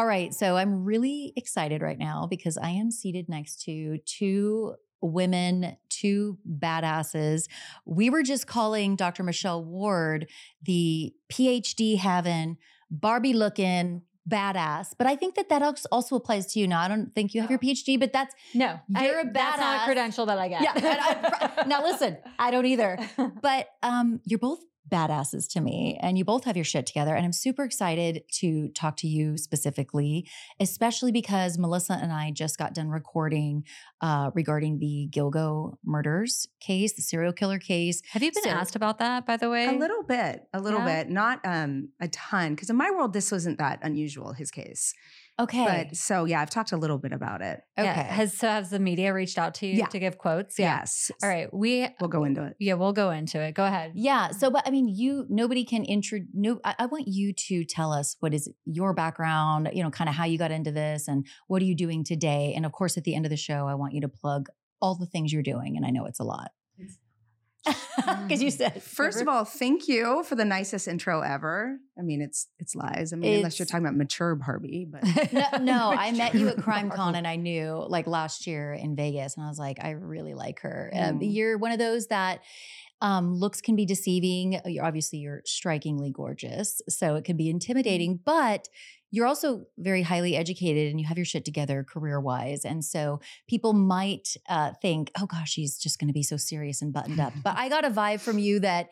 All right. So I'm really excited right now because I am seated next to two women, two badasses. We were just calling Dr. Michelle Ward the PhD having, Barbie looking, badass. But I think that that also applies to you. Now, I don't think you have your PhD, but that's no, you're I, a badass. That's not a credential that I get. Yeah. I, now listen, I don't either. But um, you're both badasses to me and you both have your shit together and i'm super excited to talk to you specifically especially because melissa and i just got done recording uh, regarding the gilgo murders case the serial killer case. Have you been so, asked about that by the way? a little bit a little yeah. bit not um, a ton because in my world this wasn't that unusual his case Okay. But so yeah, I've talked a little bit about it. Okay. Yeah. Has so has the media reached out to you yeah. to give quotes? Yeah. Yes. All right. We we'll go into it. Yeah, we'll go into it. Go ahead. Yeah. So but I mean you nobody can intro no I, I want you to tell us what is your background, you know, kind of how you got into this and what are you doing today? And of course at the end of the show, I want you to plug all the things you're doing. And I know it's a lot because you said first of all thank you for the nicest intro ever i mean it's it's lies i mean it's, unless you're talking about mature barbie but no, no i met you at crime con and i knew like last year in vegas and i was like i really like her mm. um, you're one of those that um, looks can be deceiving. You're, obviously, you're strikingly gorgeous, so it can be intimidating. But you're also very highly educated and you have your shit together career wise. And so people might uh, think, oh gosh, she's just going to be so serious and buttoned up. but I got a vibe from you that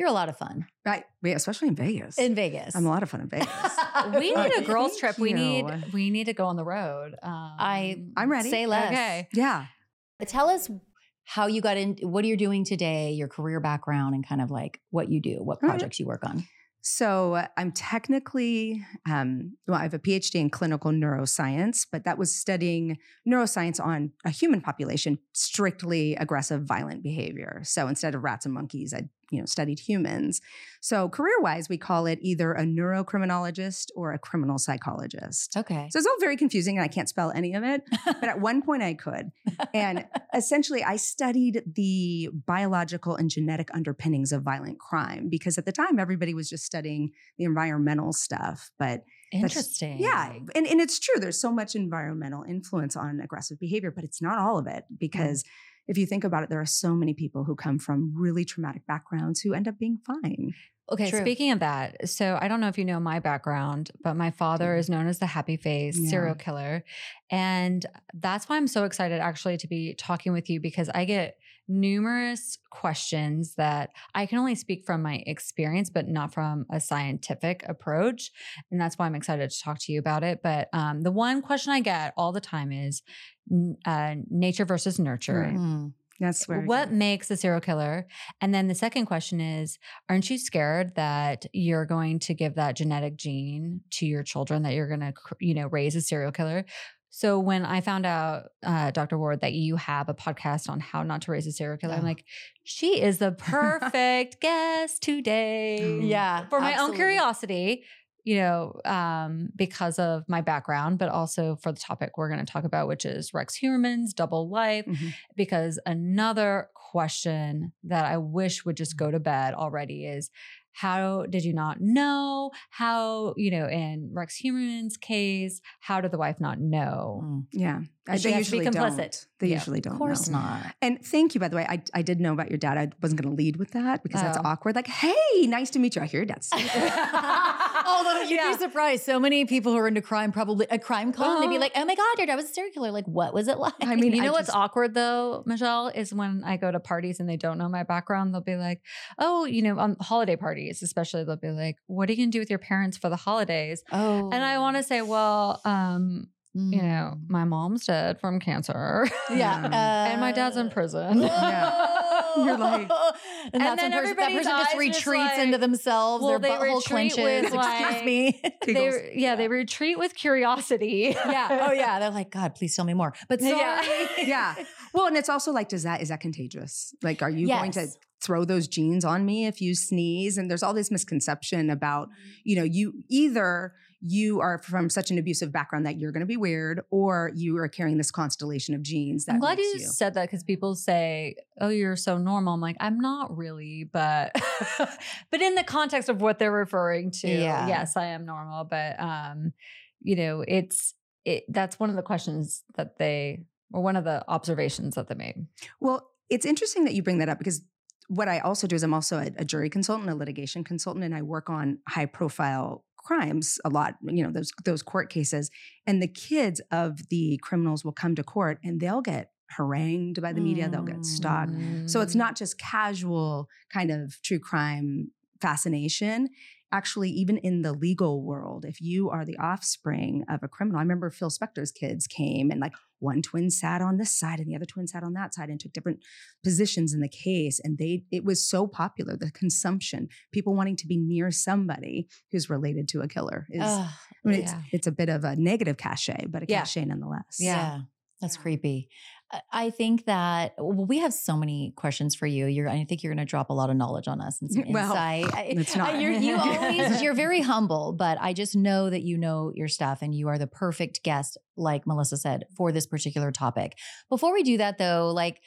you're a lot of fun. Right. Yeah, especially in Vegas. In Vegas. I'm a lot of fun in Vegas. we need a girls trip. We need we need to go on the road. Um, I I'm ready. Say less. Okay. Yeah. Tell us how you got in what are you're doing today, your career background and kind of like what you do, what projects right. you work on. So uh, I'm technically, um, well, I have a PhD in clinical neuroscience, but that was studying neuroscience on a human population, strictly aggressive, violent behavior. So instead of rats and monkeys, I you know studied humans. So career wise we call it either a neurocriminologist or a criminal psychologist. Okay. So it's all very confusing and i can't spell any of it but at one point i could. And essentially i studied the biological and genetic underpinnings of violent crime because at the time everybody was just studying the environmental stuff but Interesting. Yeah. And, and it's true. There's so much environmental influence on aggressive behavior, but it's not all of it because mm if you think about it, there are so many people who come from really traumatic backgrounds who end up being fine. Okay, True. speaking of that, so I don't know if you know my background, but my father is known as the happy face yeah. serial killer. And that's why I'm so excited actually to be talking with you because I get numerous questions that I can only speak from my experience, but not from a scientific approach. And that's why I'm excited to talk to you about it. But um, the one question I get all the time is uh, nature versus nurture. Right. Mm. That's where what makes a serial killer? And then the second question is, aren't you scared that you're going to give that genetic gene to your children that you're going to, you know, raise a serial killer? So when I found out, uh, Dr. Ward, that you have a podcast on how not to raise a serial killer, oh. I'm like, she is the perfect guest today. Yeah. For my absolutely. own curiosity, you know, um, because of my background, but also for the topic we're going to talk about, which is Rex Heuermann's double life. Mm-hmm. Because another question that I wish would just go to bed already is how did you not know? How, you know, in Rex Heuermann's case, how did the wife not know? Mm. Yeah. They usually complicit. Don't. They yeah, usually don't. Of course know. not. And thank you, by the way. I, I did know about your dad. I wasn't going to lead with that because oh. that's awkward. Like, hey, nice to meet you. I hear your dad's. Although you'd yeah. be surprised, so many people who are into crime, probably a crime con, uh, they'd be uh-huh. like, "Oh my god, your dad was a serial killer." Like, what was it like? I mean, you know what's awkward though, Michelle, is when I go to parties and they don't know my background. They'll be like, "Oh, you know, on holiday parties, especially, they'll be like, "What are you gonna do with your parents for the holidays?" Oh, and I want to say, well, um, Mm. You know, mm. my mom's dead from cancer. Yeah. Uh, and my dad's in prison. yeah. You're like, and, and then person, that person just retreats like, into themselves. Well, their butthole clenches. with like, excuse me. they, yeah, they retreat with curiosity. yeah. Oh yeah. They're like, God, please tell me more. But sorry. Yeah. yeah. Well, and it's also like, does that is that contagious? Like, are you yes. going to throw those genes on me if you sneeze? And there's all this misconception about, you know, you either you are from such an abusive background that you're going to be weird, or you are carrying this constellation of genes. That I'm glad you, you, said that because people say, "Oh, you're so normal." I'm like, I'm not really, but but in the context of what they're referring to, yeah. yes, I am normal. But um, you know, it's it that's one of the questions that they or one of the observations that they made. Well, it's interesting that you bring that up because what I also do is I'm also a, a jury consultant, a litigation consultant, and I work on high profile crimes a lot you know those those court cases and the kids of the criminals will come to court and they'll get harangued by the media they'll get stalked so it's Mm. not just casual kind of true crime fascination actually even in the legal world if you are the offspring of a criminal i remember phil spector's kids came and like one twin sat on this side and the other twin sat on that side and took different positions in the case and they it was so popular the consumption people wanting to be near somebody who's related to a killer is Ugh, I mean, it's, yeah. it's a bit of a negative cachet but a Yeah. cachet nonetheless Yeah. That's Yeah. creepy. I- think that well, we have so many questions for you. You're, I think you're going to drop a lot of knowledge on us and some Well, insight. I- it's not. You're, you always, you're very humble, but I just know that you know your stuff and you are the perfect guest, like Melissa said, for this particular topic. Before we do that, though, like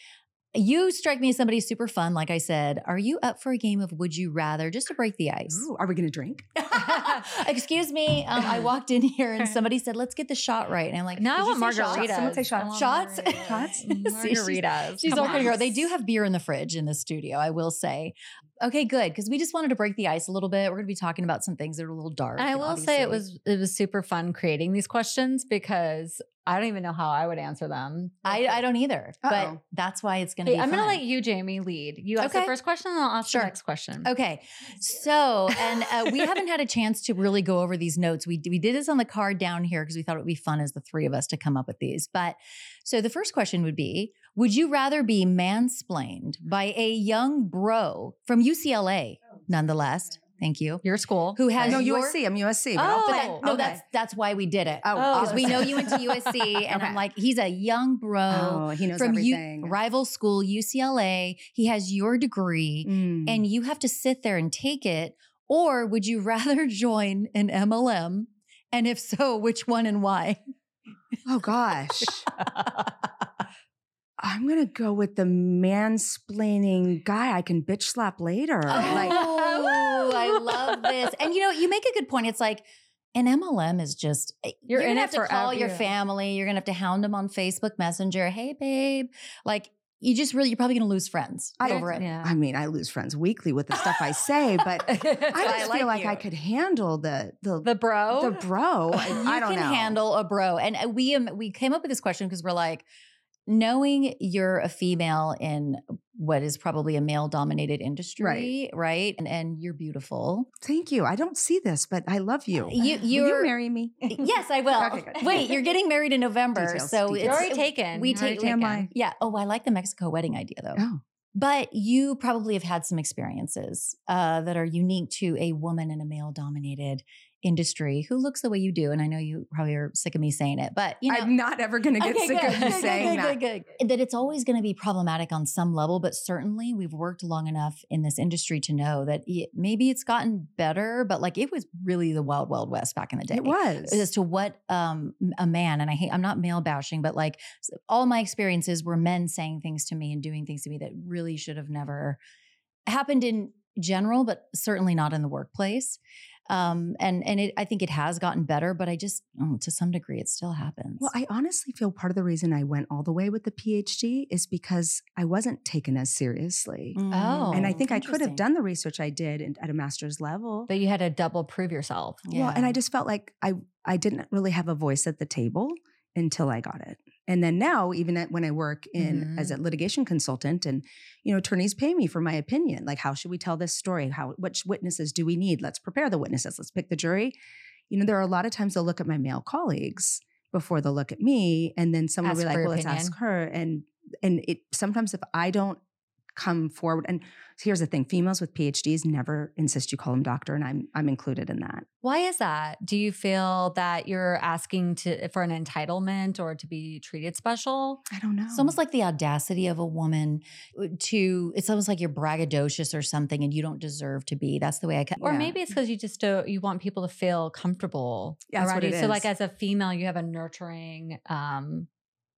you strike me as somebody super fun. Like I said, are you up for a game of Would You Rather just to break the ice? Ooh, are we going to drink Excuse me. Um, I walked in here and somebody said, "Let's get the shot right," and I'm like, no, I want say shots?" margaritas. Someone say I shots. want Shots? margaritas. Shots? See, she's- margaritas. She's Come all gonna go. They do have beer in the fridge in the studio, I will say. Okay, good. Because we just wanted to break the ice a little bit. We're gonna be talking about some things that are a little dark. I will say it was it was super fun creating these questions because I don't even know how I would answer them. I, I don't either, but Uh-oh. that's why it's gonna Hey, be. I'm gonna let you, Jami, lead. You ask the first question, and I'll ask Sure. the next question. Okay, so and uh, we haven't had a chance to really go over these notes. We we did this on the card down here because we thought it would be fun as the three of us to come up with these. But so the first question would be: Would you rather be mansplained by a young bro from UCLA, nonetheless? Thank you. Your school, Who has no your- USC I'm USC Oh, But that, no, okay. that's that's why we did it. oh Because we know you went to USC, and I'm like, he's a young bro oh he knows from U- rival school UCLA. He has your degree, Mm. and you have to sit there and take it. Or would you rather join an MLM? And if so, which one and why? oh gosh I'm gonna go with the mansplaining guy I can bitch slap later. Like, oh, I love this. And you know, you make a good point. It's like an MLM is just eh, You're gonna in have to call your family. You're gonna have to hound them on Facebook Messenger. Hey, babe. Like you just really, you're probably gonna lose friends I- over it. Yeah. I mean, I lose friends weekly with the stuff I say, but I I just feel like I could handle the the the bro. the bro. I, you I don't can know. handle a bro. And uh, we um, we came up with this question because we're like, knowing you're a female in what is probably a male dominated industry, right? And and you're beautiful. Thank you. I don't see this, but I love you. You you're you marry me? yes, I will. Okay. Wait, you're getting married in November, Details, so details. it's You're already taken. We You're take Am I? yeah. Oh, I like the Mexico wedding idea though. Oh, But you probably have had some experiences uh, that are unique to a woman in a male dominated industry who looks the way you do. And I know you probably are sick of me saying it, but you know, I'm not ever going to get Okay, sick good, of you saying good, that. good, good. That it's always going to be problematic on some level, but certainly we've worked long enough in this industry to know that it, maybe it's gotten better, but like it was really the wild, wild west back in the day. It was. As to what um, a man, and I hate, I'm not male bashing, but like all my experiences were men saying things to me and doing things to me that really should have never happened in general, but certainly not in the workplace. Um, and and it, I think it has gotten better, but I just oh, to some degree it still happens. Well, I honestly feel part of the reason I went all the way with the PhD is because I wasn't taken as seriously. Oh, and I think I could have done the research I did in, at a master's level. but you had to double prove yourself. Well, and I just felt like I I didn't really have a voice at the table until I got it. And then now, even at, when I work in as a litigation consultant, and you know, attorneys pay me for my opinion. Like, how should we tell this story? How which witnesses do we need? Let's prepare the witnesses. Let's pick the jury. You know, there are a lot of times they'll look at my male colleagues before they'll look at me, and then someone will be like, "Well, let's ask her." And and it sometimes if I don't come forward, and here's the thing: females with PhDs never insist you call them doctor, and I'm I'm included in that. Why is that? Do you feel that you're asking to for an entitlement or to be treated special? I don't know. It's almost like the audacity of a woman uh, to, it's almost like you're braggadocious or something and you don't deserve to be. That's the way I, ca- Or Yeah. maybe it's because you just don't you want people to feel comfortable Yeah, that's around what you. it So like as a female, you have a nurturing um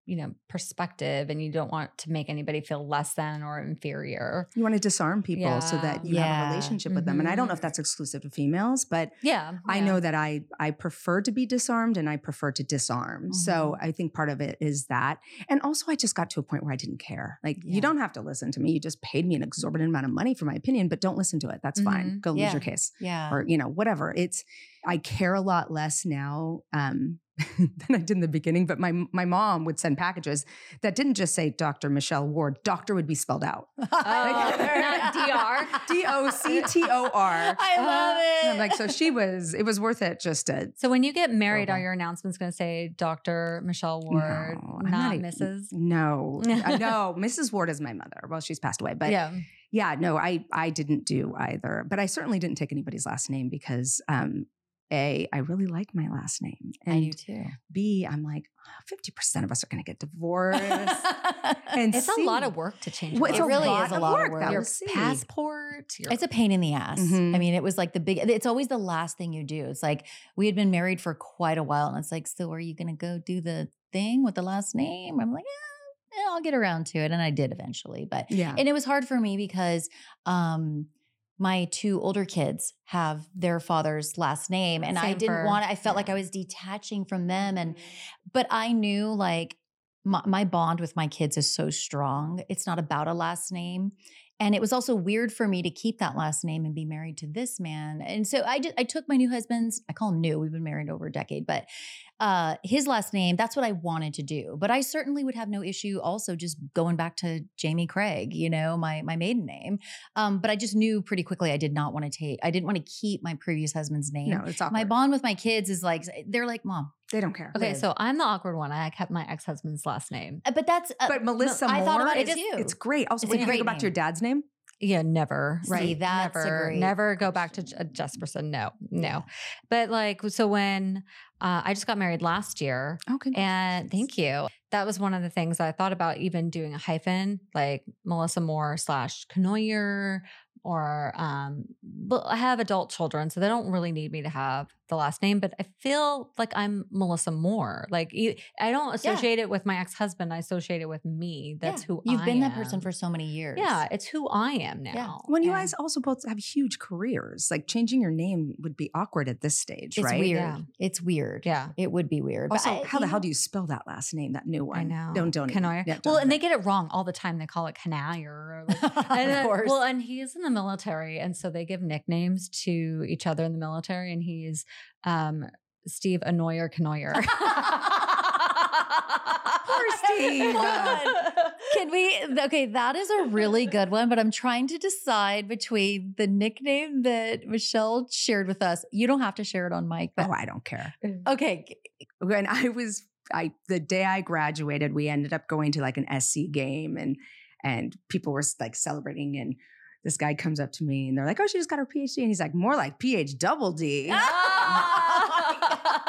you know perspective and you don't want to make anybody feel less than or inferior You want to disarm people so that you have a relationship with them. And I don't know if Mhm. that's exclusive to females, but yeah I yeah. know that I I prefer to be disarmed and I prefer to disarm. So Mm-hmm. I think part of it is that. And also I just got to a point where I didn't care. Like Yeah. you don't have to listen to me. You just paid me an exorbitant amount of money for my opinion, but don't listen to it. That's fine. Mhm. Go lose Mm-hmm. Your case. Yeah. Or, you know, whatever. It's I care a lot less now um than I did in the beginning. But my my mom would send packages that didn't just say Dr. Michelle Ward. Doctor would be spelled out. Oh, not DR. D O C T O R. I love it. And I'm like, so she was, it was worth it just to so when you get married are your announcements going to say dr michelle ward No, I'm not, e- mrs No, know Mrs. Ward is my mother. Well, she's passed away, but yeah. yeah no, I I didn't do either. But I certainly didn't take anybody's last name because um, a I really like my last name, I and do too. B I'm like fifty percent of us are going to get divorced, and it's a lot of work to change Well, it's It a really is a lot of work. work. Your C. passport your It's a pain in the ass. Mhm. I mean, it was like the big, it's always the last thing you do. It's like we had been married for quite a while. And it's like, so are you going to go do the thing with the last name? I'm like, yeah, yeah, I'll get around to it. And I did eventually. But, Yeah, and it was hard for me because, um, my two older kids have their father's last name and I didn't for- want I felt like. I was detaching from them and mm-hmm. but I knew like my, my bond with my kids is so strong. It's not about a last name. And it was also weird for me to keep that last name and be married to this man. And so I just I took my new husband's, I call him new, we've been married over a decade, but uh his last name, that's what I wanted to do. But I certainly would have no issue also just going back to Jami Craig, you know, my my maiden name. Um, but I just knew pretty quickly I did not want to take, I didn't want to keep my previous husband's name. no, it's awkward. My bond with my kids is like they're like, mom, they don't care. okay live. so i'm the awkward one i kept my ex-husband's last name Uh, But that's uh, but Melissa I thought about it it's, too. it's great. Also, It's when you gonna go back to your dad's name, Yeah, never. See, Right. that's a never, great- never go back to J- uh, Jesperson. No, no. But like, so when uh, I just got married last year, okay, and thank you. That was one of the things I thought about even doing a hyphen, like Melissa Moore slash Canoyer, or um, but I have adult children, so they don't really need me to have the last name. But I feel like I'm Melissa Moore. Like I don't associate it with my ex husband. I associate it with me. That's Yeah. who you've I been that person for so many years. Yeah, it's who I am now. When you And- guys also both have huge careers, like changing your name would be awkward at this stage, it's right? weird. Yeah. It's weird. yeah. It would be weird. But Also, I- how the you hell do you spell that last name? That new one. I know. Don't don't even- Canoyer. yeah, well, and they get it wrong all the time. They call it Canayer. Or like, of and, uh, course. Well, and he's in the military, and so they give nicknames to each other in the military, and he's um, Steve Annoyer Canoyer. Poor Steve. Can we? Okay, that is a really good one, but I'm trying to decide between the nickname that Michelle shared with us. You don't have to share it on mic, but Oh, I don't care. okay. When I was, I the day I graduated, we ended up going to like an SC game, and and people were like celebrating, and this guy comes up to me, and they're like, "Oh, she just got her PhD," and he's like, "More like PH double D,"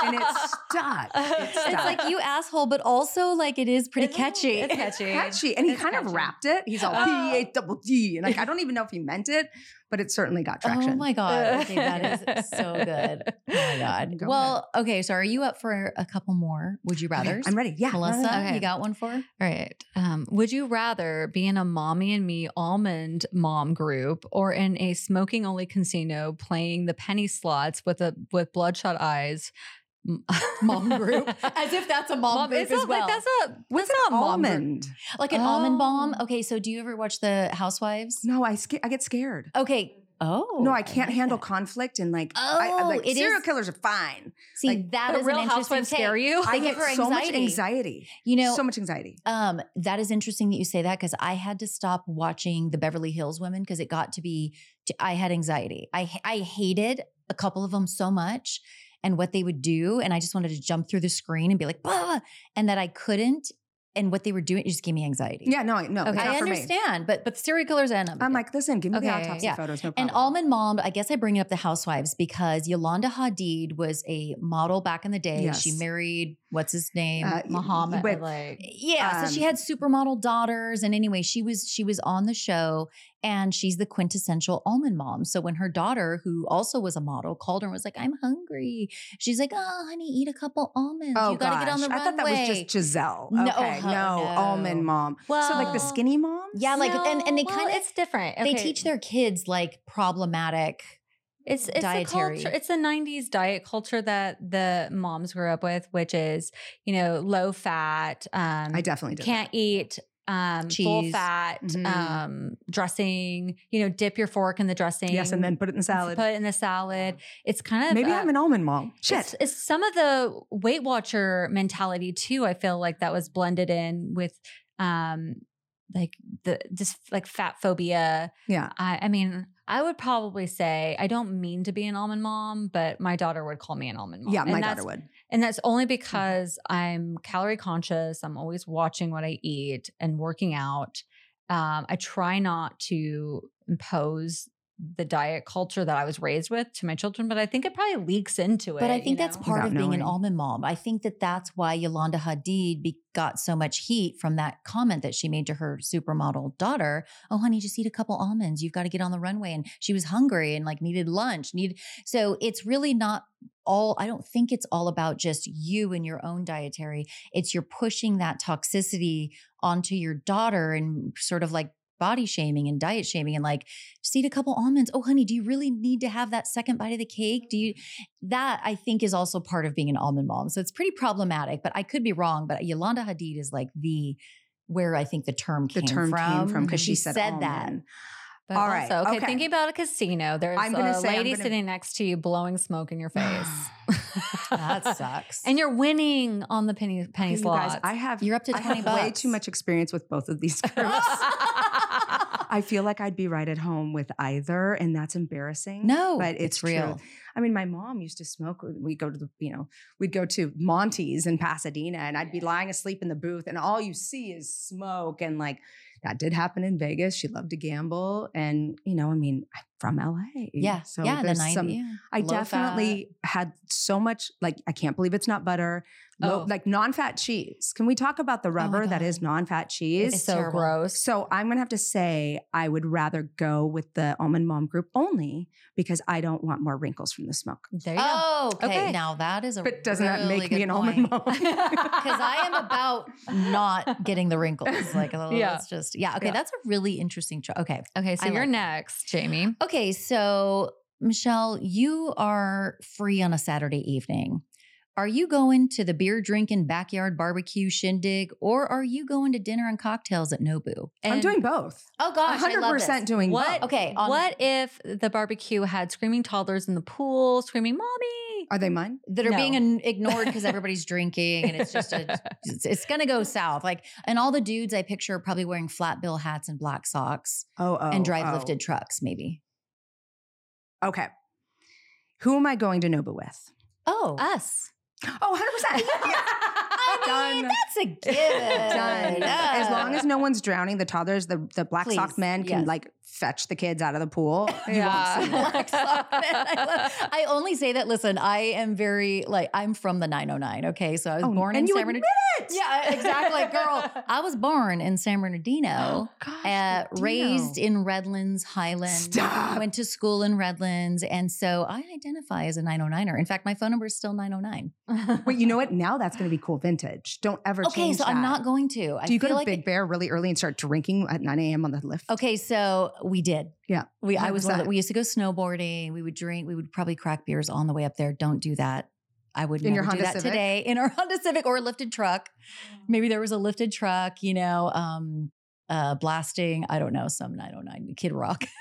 and it stuck. It It's stuck. It's like you asshole, but also like it is pretty It's- catchy. It's catchy. catchy, and he It's kind of catchy. rapped it. He's all Oh. PH double D, and like I don't even know if he meant it, but it certainly got traction. Oh my god! Okay, that is so good. Oh my god. Go well, okay. So, are you up for a couple more? Would you Okay, rather? I'm ready. Yeah, Melissa, Okay. you got one for? All right. Um, would you rather be in a mommy and me almond mom group or in a smoking only casino playing the penny slots with a with bloodshot eyes? Mom group, as if that's a mom, group it's as not well. like that's a What's that's an not mom group. almond? like an almond bomb. Oh. Okay, so do you ever watch the Housewives? No, I sca- I get scared. Okay. Oh no, I can't like handle that. conflict and like, I, I- Oh, like serial is- killers are fine. See, like, that is Real an interesting Housewives scare you? I get her so much anxiety. anxiety. You know, so much anxiety. Um, that is interesting that you say that because I had to stop watching the Beverly Hills Women because it got to be I had anxiety. I I hated a couple of them so much and what they would do, and I just wanted to jump through the screen and be like, bah, and that I couldn't. And what they were doing it just gave me anxiety. Yeah, no, no, okay, I understand, but but serial killers and I'm like, listen, give me the Okay, autopsy yeah. photos. No problem. and. Almond Mom, I guess I bring up the housewives because Yolanda Hadid was a model back in the day. She married what's his name? Uh, Muhammad, with- like Yeah, so she Um, had supermodel daughters, and anyway, she was she was on the show, and she's the quintessential almond mom. So when her daughter, who also was a model, called her and was like, "I'm hungry," she's like, "Oh, honey, eat a couple almonds. Oh you got to get on the gosh. runway." I thought that was just Giselle. No, okay, huh, no, no. almond mom. well, so like the skinny mom. Yeah, like and and they well, kind of it's different. they teach their kids like problematic. It's it's dietary. a culture. It's a '90s diet culture that the moms grew up with, which is you know low fat. Um, I definitely can't eat um, full Cheese. fat Mhm. um, dressing. You know, dip your fork in the dressing. Yes, and then put it in the salad. Put it in the salad. It's kind of Maybe uh, I'm an almond mom. Shit. It's, it's some of the Weight Watcher mentality too. I feel like that was blended in with um like the just like fat phobia. yeah. I, I mean, I would probably say I don't mean to be an almond mom, but my daughter would call me an almond mom. Yeah, And my that's- daughter would. and that's Mm-hmm. only because I'm calorie conscious. I'm always watching what I eat and working out. Um, I try not to impose the diet culture that I was raised with to my children, but I think it probably leaks into it. But I think that's know? part Without of being an almond mom. I think that that's why Yolanda Hadid be, got so much heat from that comment that she made to her supermodel daughter. Oh, honey, just eat a couple almonds. You've got to get on the runway. And she was hungry and like needed lunch. Need so it's really not all. I don't think it's all about just you and your own dietary. It's you're pushing that toxicity onto your daughter and sort of like body shaming and diet shaming and like just eat a couple almonds. Oh, honey, do you really need to have that second bite of the cake? Do you? That I think is also part of being an almond mom. So it's pretty problematic, but I could be wrong. But Yolanda Hadid is like the where I think the term The came term from came from because she, said, that. almond. But All right, also, okay, okay. thinking about a casino, there's I'm gonna a say lady gonna- sitting next to you blowing smoke in your face. That sucks. and you're winning on the penny penny Okay, you guys, slots. I have You're up to I 20 have way too much experience with both of these groups. I feel like I'd be right at home with either, and that's embarrassing. no, but it's, true. real. I mean, my mom used to smoke. We'd go to the, you know, we'd go to Monty's in Pasadena, and I'd be lying asleep in the booth, and all you see is smoke. And like that did happen in Vegas. She loved to gamble, and you know, I mean, from LA. Yeah, so yeah, the there's 90s. some- yeah. I Low fat. definitely had so much like I can't believe it's not butter. Low, Oh. like non-fat cheese. Can we talk about the oh rubber that God. is non-fat cheese? it's so terrible. gross. so I'm gonna have to say I would rather go with the almond mom group only because I don't want more wrinkles from the smoke. There you go. Oh, okay. Okay. Now that is a But doesn't that make me good an almond mom? because I am about not getting the wrinkles. Like, oh, Yeah. it's just yeah. Okay, Yeah. that's a really interesting. Cho- okay, Okay, so I you're like next, Jami. okay. Okay, so Michelle, you are free on a Saturday evening. Are you going to the beer drinking backyard barbecue shindig, or are you going to dinner and cocktails at Nobu? I'm doing both. Oh gosh, I hundred love percent this. doing What? both. Okay, on- what if the barbecue had screaming toddlers in the pool, screaming "mommy"? Are they mine? that are No. being in- ignored because everybody's drinking and it's just a it's, it's gonna go south like and all the dudes i picture are probably wearing flat bill hats and black socks Oh, oh and drive oh. lifted trucks maybe Okay. Who am I going to Nobu with? oh Us. Oh, 100%. I mean, Done. that's a given Done. As long as no one's drowning, the toddlers, the, the black Please, sock men can yes. like fetch the kids out of the pool. Yeah. Black sock man. I, love- I only say that. Listen, I am very like I'm from the 909. Okay, so I was Oh, born in you San Bernardino. Yeah, exactly, girl. I was born in San Bernardino. gosh, uh, Dino. raised in Redlands, Highlands. Stop. Went to school in Redlands. And so I identify as a 909er. In fact, my phone number is still 909. Wait, you know what? Now that's going to be cool vintage. Don't ever Okay, change so I'm not going to. I Do you go to like Big Bear really early and start drinking at 9 a.m. on the lift? Okay, so we did. Yeah, We I was one the, we used to go snowboarding. We would drink, we would probably crack beers on the way up there. Don't do that. I would In never your do that Civic? today in our Honda Civic or a lifted truck. Maybe there was a lifted truck, you know, um uh blasting, I don't know, some 909 Kid Rock.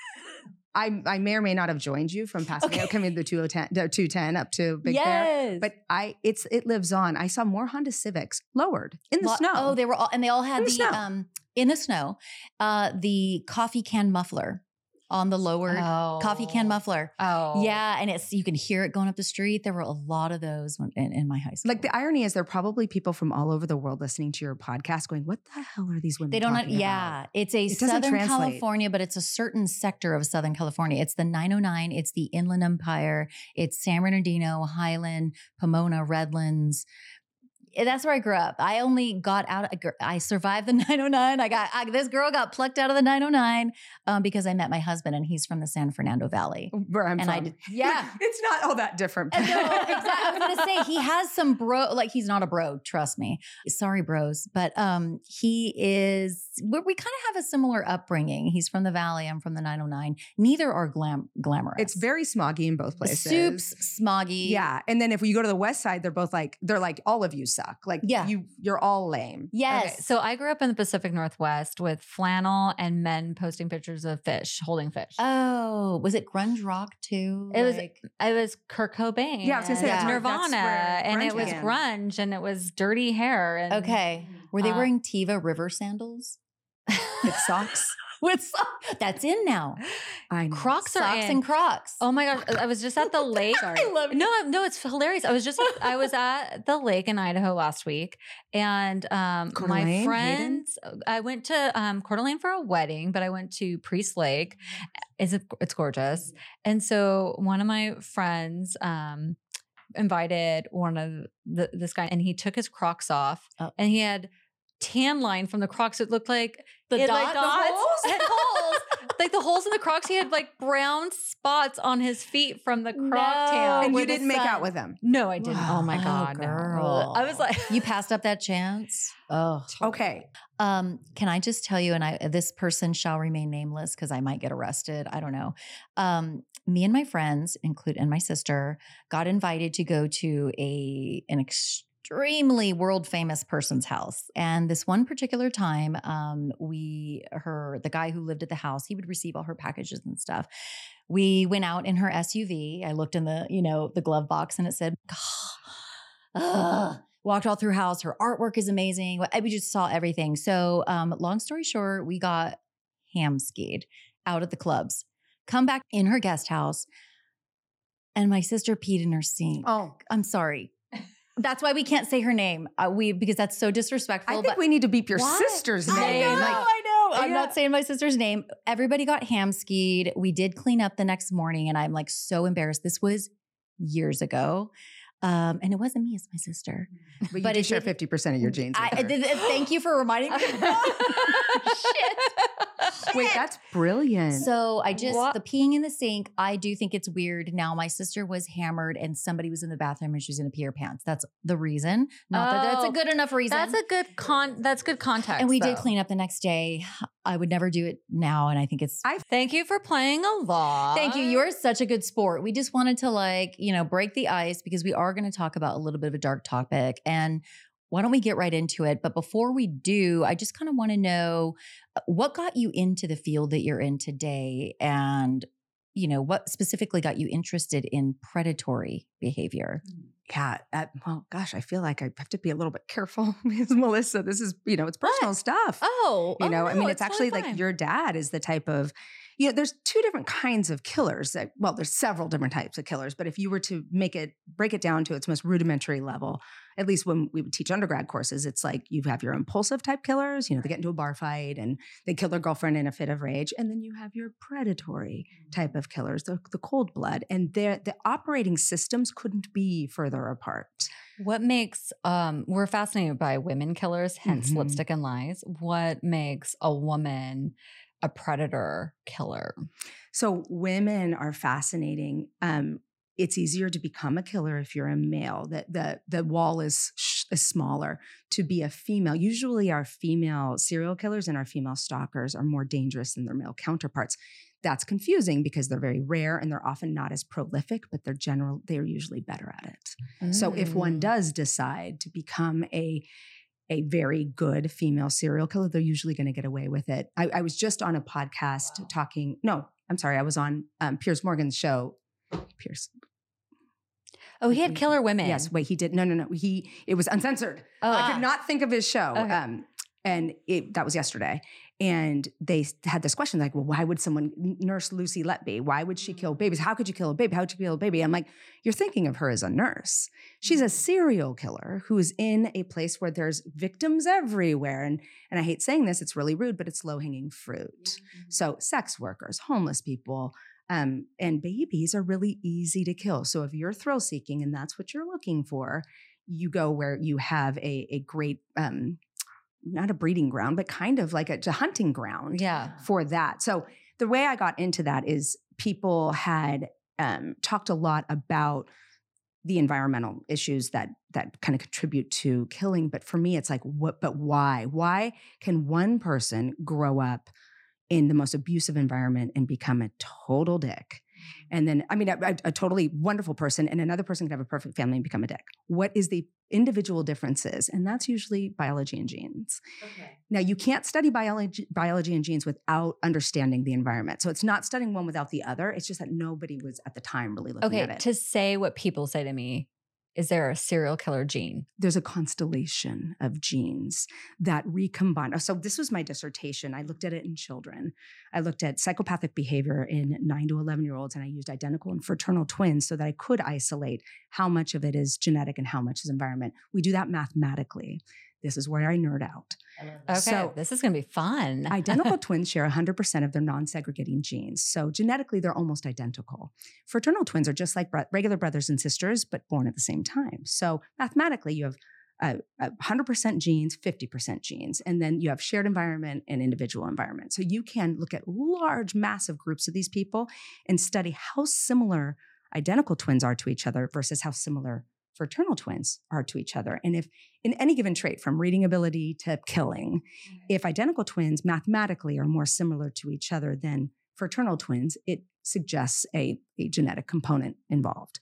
I, I may or may not have joined you from Pasadena, Okay. coming the 210, the 210 up to Big Bear. But I, it's it lives on. I saw more Honda Civics lowered in the Lo- snow. Oh, they were all, and they all had In the the, um in the snow, uh, the coffee can muffler on the lowered coffee can oh. muffler. Oh, Yeah, and it's you can hear it going up the street. There were a lot of those when, in, in my high school. like the irony is, there are probably people from all over the world listening to your podcast, going, "What the hell are these women?" they don't. talking about?" Yeah, it's a It Southern. California, but it's a certain sector of Southern California. It's the 909. It's the Inland Empire. It's San Bernardino, Highland, Pomona, Redlands. That's where I grew up. I only got out. I survived the 909. I got I, this girl got plucked out of the 909 um, because I met my husband, and he's from the San Fernando Valley. Where I'm and from. I yeah, it's not all that different. no, exactly. I was gonna say he has some bro. Like he's not a bro. Trust me. Sorry, bros, but um, he is. We, we kind of have a similar upbringing. He's from the Valley. I'm from the 909. Neither are glam glamorous. It's very smoggy in both places. Soups smoggy. Yeah, and then if you go to the west side, they're both like they're like all of you suck. Like Yeah. you you're all lame. Yes. Okay, so I grew up in the Pacific Northwest with flannel and men posting pictures of fish, holding fish. Oh, was it grunge rock too? It was- Like- it was Kurt Cobain. Yeah, I was gonna say, and Nirvana, and it was began. grunge, and it was dirty hair. And, okay. Were they Uh, wearing Teva River sandals? It sucks. With that's in now. I know. Crocs are Socks in. and Crocs. Oh my gosh! I was just at the lake. I love No, no, it's hilarious. I was just I was at the lake in Idaho last week, and um, my d'Alene, Hayden? friends. I went to um, Coeur d'Alene for a wedding, but I went to Priest Lake. It's it's gorgeous, and so one of my friends um, invited one of the, this guy, and he took his Crocs off, Oh. and he had tan line from the Crocs. It looked like The it, dot- like the dots, holes? it had holes. like the holes in the Crocs. He had like brown spots on his feet from the Croc No. tan. and you didn't make sun- out with him. No, I didn't. Oh my Oh, god, no. girl. I was like, you passed up that chance. Oh. Okay. Um, can I just tell you, and I this person shall remain nameless because I might get arrested. I don't know. Um, me and my friends, include and my sister, got invited to go to a an extremely world famous person's house. And this one particular time, um, we her the guy who lived at the house, he would receive all her packages and stuff. We went out in her SUV. I looked in the, you know, the glove box and it said, Ugh. walked all through house. Her artwork is amazing. We just saw everything. So, um, long story short, we got ham skied out at the clubs. Come back in her guest house, and my sister peed in her sink. Oh, I'm sorry. That's why we can't say her name. Uh, we because that's so disrespectful. I think we need to beep your What? sister's name. I know, Like, I know. I'm not saying my sister's name. Everybody got ham skied. We did clean up the next morning, and I'm like so embarrassed. This was years ago. Um, and it wasn't me, it's my sister. but you But do it share did- fifty percent of your genes. I, with I her. did, thank you for reminding me. shit. Wait, that's brilliant. So I just What? the peeing in the sink. I do think it's weird. Now my sister was hammered and somebody was in the bathroom and she was going to pee her pants. That's the reason. Not that that's a Oh, good enough reason. That's a good con. That's good context. and we did clean up the next day. I would never do it now, and I think it's. I Thank you for playing along. Thank you. You're such a good sport. We just wanted to like you know break the ice because we are going to talk about a little bit of a dark topic and. Why don't we get right into it? But before we do, I just kind of want to know uh, what got you into the field that you're in today and you know what specifically got you interested in predatory behavior yeah. uh, well, gosh, I feel like I have to be a little bit careful because Melissa, this is you know it's personal stuff. Oh, you oh, know, I mean, it's, totally actually like your dad is the type of, you know, there's two different kinds of killers. That, well, there's several different types of killers, but if you were to make it, break it down to its most rudimentary level, at least when we would teach undergrad courses, it's like you have your impulsive type killers, you know, they get into a bar fight and they kill their girlfriend in a fit of rage. And then you have your predatory type of killers, the, the cold blood. And the operating systems couldn't be further apart. What makes um we're fascinated by women killers, hence Mhm. lipstick and lies. What makes a woman a predator killer? So women are fascinating. Um, it's easier to become a killer if you're a male. That the the wall is sh- is smaller. To be a female, usually our female serial killers and our female stalkers are more dangerous than their male counterparts. That's confusing because they're very rare and they're often not as prolific, but they're general. They're usually better at it. So if one Mm. does decide to become a a very good female serial killer, they're usually going to get away with it. I, I was just on a podcast talking. No, I'm sorry, I was on um, Piers Morgan's show. Piers, Oh, he had killer women. yes. Wait, he did. No, no, no. He it was uncensored. Oh, I Ah. could not think of his show. Okay. Um, and it that was yesterday. And they had this question like, well, why would someone nurse Lucy Letby? Why would she kill babies? How could you kill a baby? How would you kill a baby? I'm like, you're thinking of her as a nurse. She's a serial killer who is in a place where there's victims everywhere. And and I hate saying this, it's really rude, but it's low-hanging fruit. So sex workers, homeless people, um, and babies are really easy to kill. So if you're thrill seeking and that's what you're looking for, you go where you have a, a great, um, not a breeding ground, but kind of like a, a hunting ground Yeah. for that. So the way I got into that is people had um, talked a lot about the environmental issues that that kind of contribute to killing but for me it's like what but why why can one person grow up in the most abusive environment and become a total dick and then i mean a, a- a totally wonderful person and another person can have a perfect family and become a dick what is the individual differences and that's usually biology and genes Okay. now, you can't study biology, biology and genes without understanding the environment. So it's not studying one without the other. It's just that nobody was at the time really looking Okay. at it. To say what people say to me, is there a serial killer gene? There's a constellation of genes that recombine. Oh, so this was my dissertation. I looked at it in children. I looked at psychopathic behavior in nine to 11 year olds, and I used identical and fraternal twins so that I could isolate how much of it is genetic and how much is environment. We do that mathematically. This is where I nerd out. Okay. So- this is going to be fun. Identical twins share 100% of their non segregating genes. So genetically, they're almost identical. Fraternal twins are just like bro- regular brothers and sisters, but born at the same time. So mathematically, you have uh, uh, 100% genes, 50% genes, and then you have shared environment and individual environment. So you can look at large, massive groups of these people and study how similar identical twins are to each other versus how similar fraternal twins are to each other. And if in any given trait, from reading ability to killing, mm-hmm. if identical twins mathematically are more similar to each other than fraternal twins, it suggests a, a genetic component involved.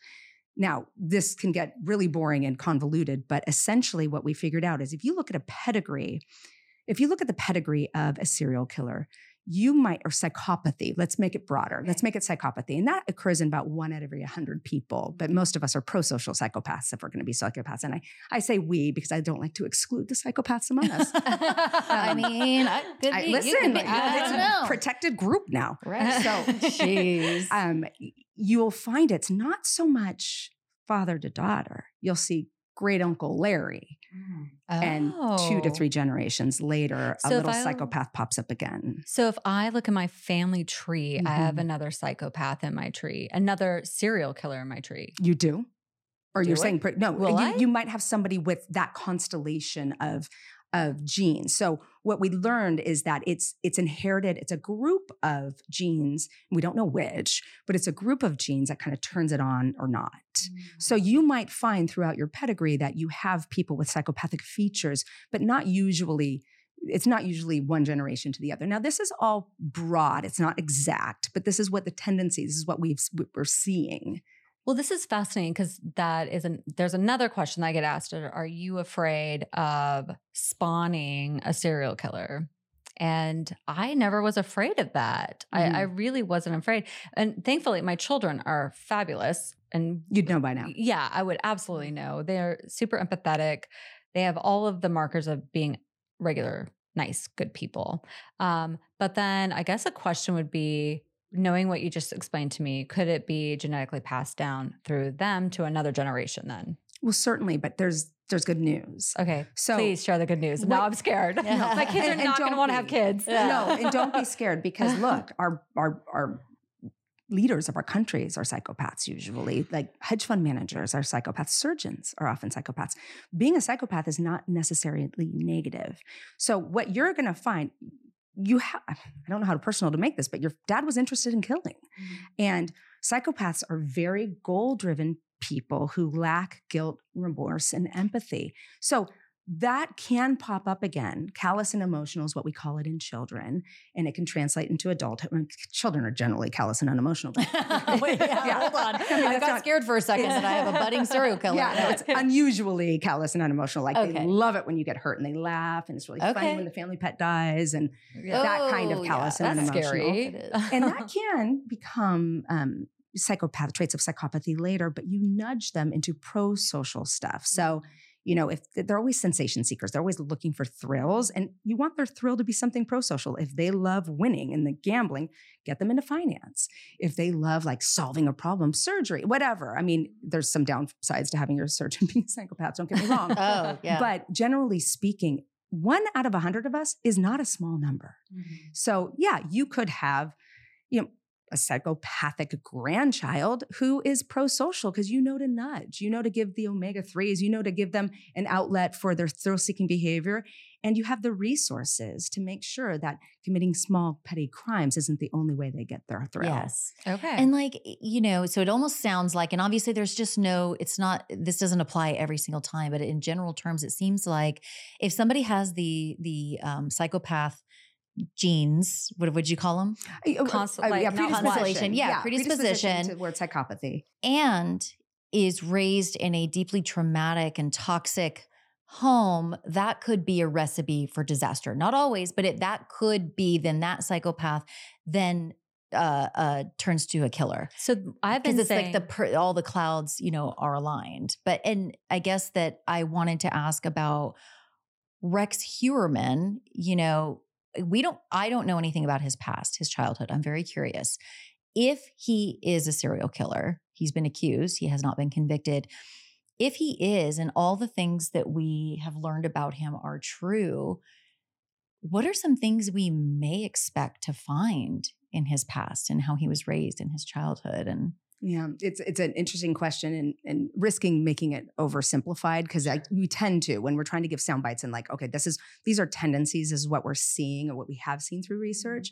Now, this can get really boring and convoluted, but essentially what we figured out is if you look at a pedigree, if you look at the pedigree of a serial killer, you might, or psychopathy, let's make it broader. Let's make it psychopathy. And that occurs in about one out of every 100 people. But most of us are pro social psychopaths if we're going to be psychopaths. And I, I say we because I don't like to exclude the psychopaths among us. I mean, I, could I, be, you listen, could be, it's I a know. protected group now. Right. So, Jeez. um, you'll find it's not so much father to daughter. You'll see great uncle Larry, and two to Oh. three generations later, So a little I- psychopath pops up again. So if I look at my family tree, I have Mhm. another psychopath in my tree, another serial killer in my tree. You do. Or Do you're I? saying no? Will you, I? you might have somebody with that constellation of of genes. So what we learned is that it's it's inherited. It's a group of genes. We don't know which, but it's a group of genes that kind of turns it on or not. So mm. you might find throughout your pedigree that you have people with psychopathic features, but not usually. It's not usually one generation to the other. Now, this is all broad. It's not exact, but this is what the tendency. This is what we've we're seeing. Well, this is fascinating because that isn't. There's another question I get asked: Are you afraid of spawning a serial killer? And I never was afraid of that. I, I really wasn't afraid. And thankfully, my children are fabulous. And You'd know by now. yeah, I would absolutely know. They're super empathetic. They have all of the markers of being regular, nice, good people. Um, but then I guess a question would be knowing what you just explained to me, could it be genetically passed down through them to another generation then? Well, certainly, but there's there's good news. Okay. So please share the good news. what- now I'm scared. No. My kids are And- and not going to want to have kids. Yeah. No, and don't be scared because look, our our our leaders of our countries are psychopaths usually. Like hedge fund managers are psychopaths, surgeons are often psychopaths. Being a psychopath is not necessarily negative. So what you're going to find you have I don't know how personal to make this, but your dad was interested in killing. Mm-hmm. And psychopaths are very goal driven people who lack guilt, remorse, and empathy. So that can pop up again. Callous and emotional is what we call it in children, and it can translate into adulthood. I mean, Children are generally callous and unemotional. Wait, yeah, Yeah. hold on. I I, mean, that's got not- scared for a second that I have a budding serial killer. Yeah, no, it's unusually callous and unemotional. Like Okay. they love it when you get hurt and they laugh, and it's really funny when the family pet dies, and Yeah. that kind of Oh, callous and That's unemotional. scary. And that can become um, psychopath traits of psychopathy later, but you nudge them into pro-social stuff. So, you know, if they're always sensation seekers, they're always looking for thrills, and you want their thrill to be something pro-social. If they love winning and the gambling, get them into finance. If they love like solving a problem, surgery, whatever. I mean, there's some downsides to having your surgeon being a psychopath. Don't get me wrong. Oh, yeah. But generally speaking, one out of a hundred of us is not a small number. Mm-hmm. So, yeah, you could have, you know, a psychopathic grandchild who is pro social because you know to nudge, you know to give the omega 3s, you know to give them an outlet for their thrill seeking behavior. And you have the resources to make sure that committing small, petty crimes isn't the only way they get their thrill. Yes. Okay. And like, you know, so it almost sounds like, and obviously there's just no, it's not, this doesn't apply every single time, but in general terms, it seems like if somebody has the, the um, psychopath genes, what would you call them? Constant, like, not Constellation. Yeah, predisposition predisposition. toward psychopathy. and is raised in a deeply traumatic and toxic home, that could be a recipe for disaster. Not always, but it, that could be then that psychopath then uh, uh, turns to a killer so I've been it's saying, like the per, all the clouds you know are aligned. But and I guess that I wanted to ask about Rex Heuermann. You know, we don't. I don't know anything about his past, his childhood. I'm very curious. If he is a serial killer, he's been accused. He has not been convicted. If he is, and all the things that we have learned about him are true, what are some things we may expect to find in his past and how he was raised in his childhood and Yeah, it's it's an interesting question and and risking making it oversimplified because we tend to when we're trying to give sound bites and like okay this is these are tendencies this is what we're seeing or what we have seen through mm-hmm. research.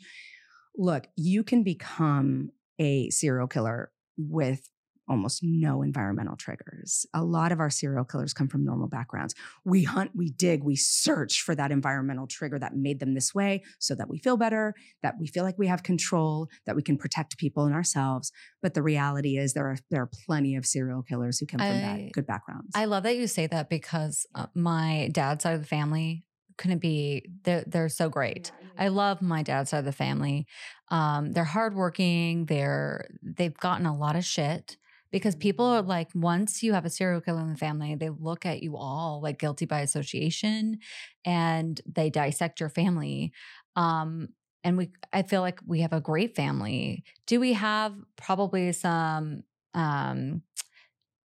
Look, you can become a serial killer with almost no environmental triggers. A lot of our serial killers come from normal backgrounds. We hunt, we dig, we search for that environmental trigger that made them this way so that we feel better, that we feel like we have control, that we can protect people and ourselves. But the reality is there are there are plenty of serial killers who come from that good backgrounds. I love that you say that because uh, my dad's side of the family couldn't be they're, they're so great. I love my dad's side of the family. Um, they're hardworking. They're they've gotten a lot of shit because people are like, once you have a serial killer in the family, they look at you all like guilty by association, and they dissect your family. Um, and we, I feel like we have a great family. Do we have probably some um,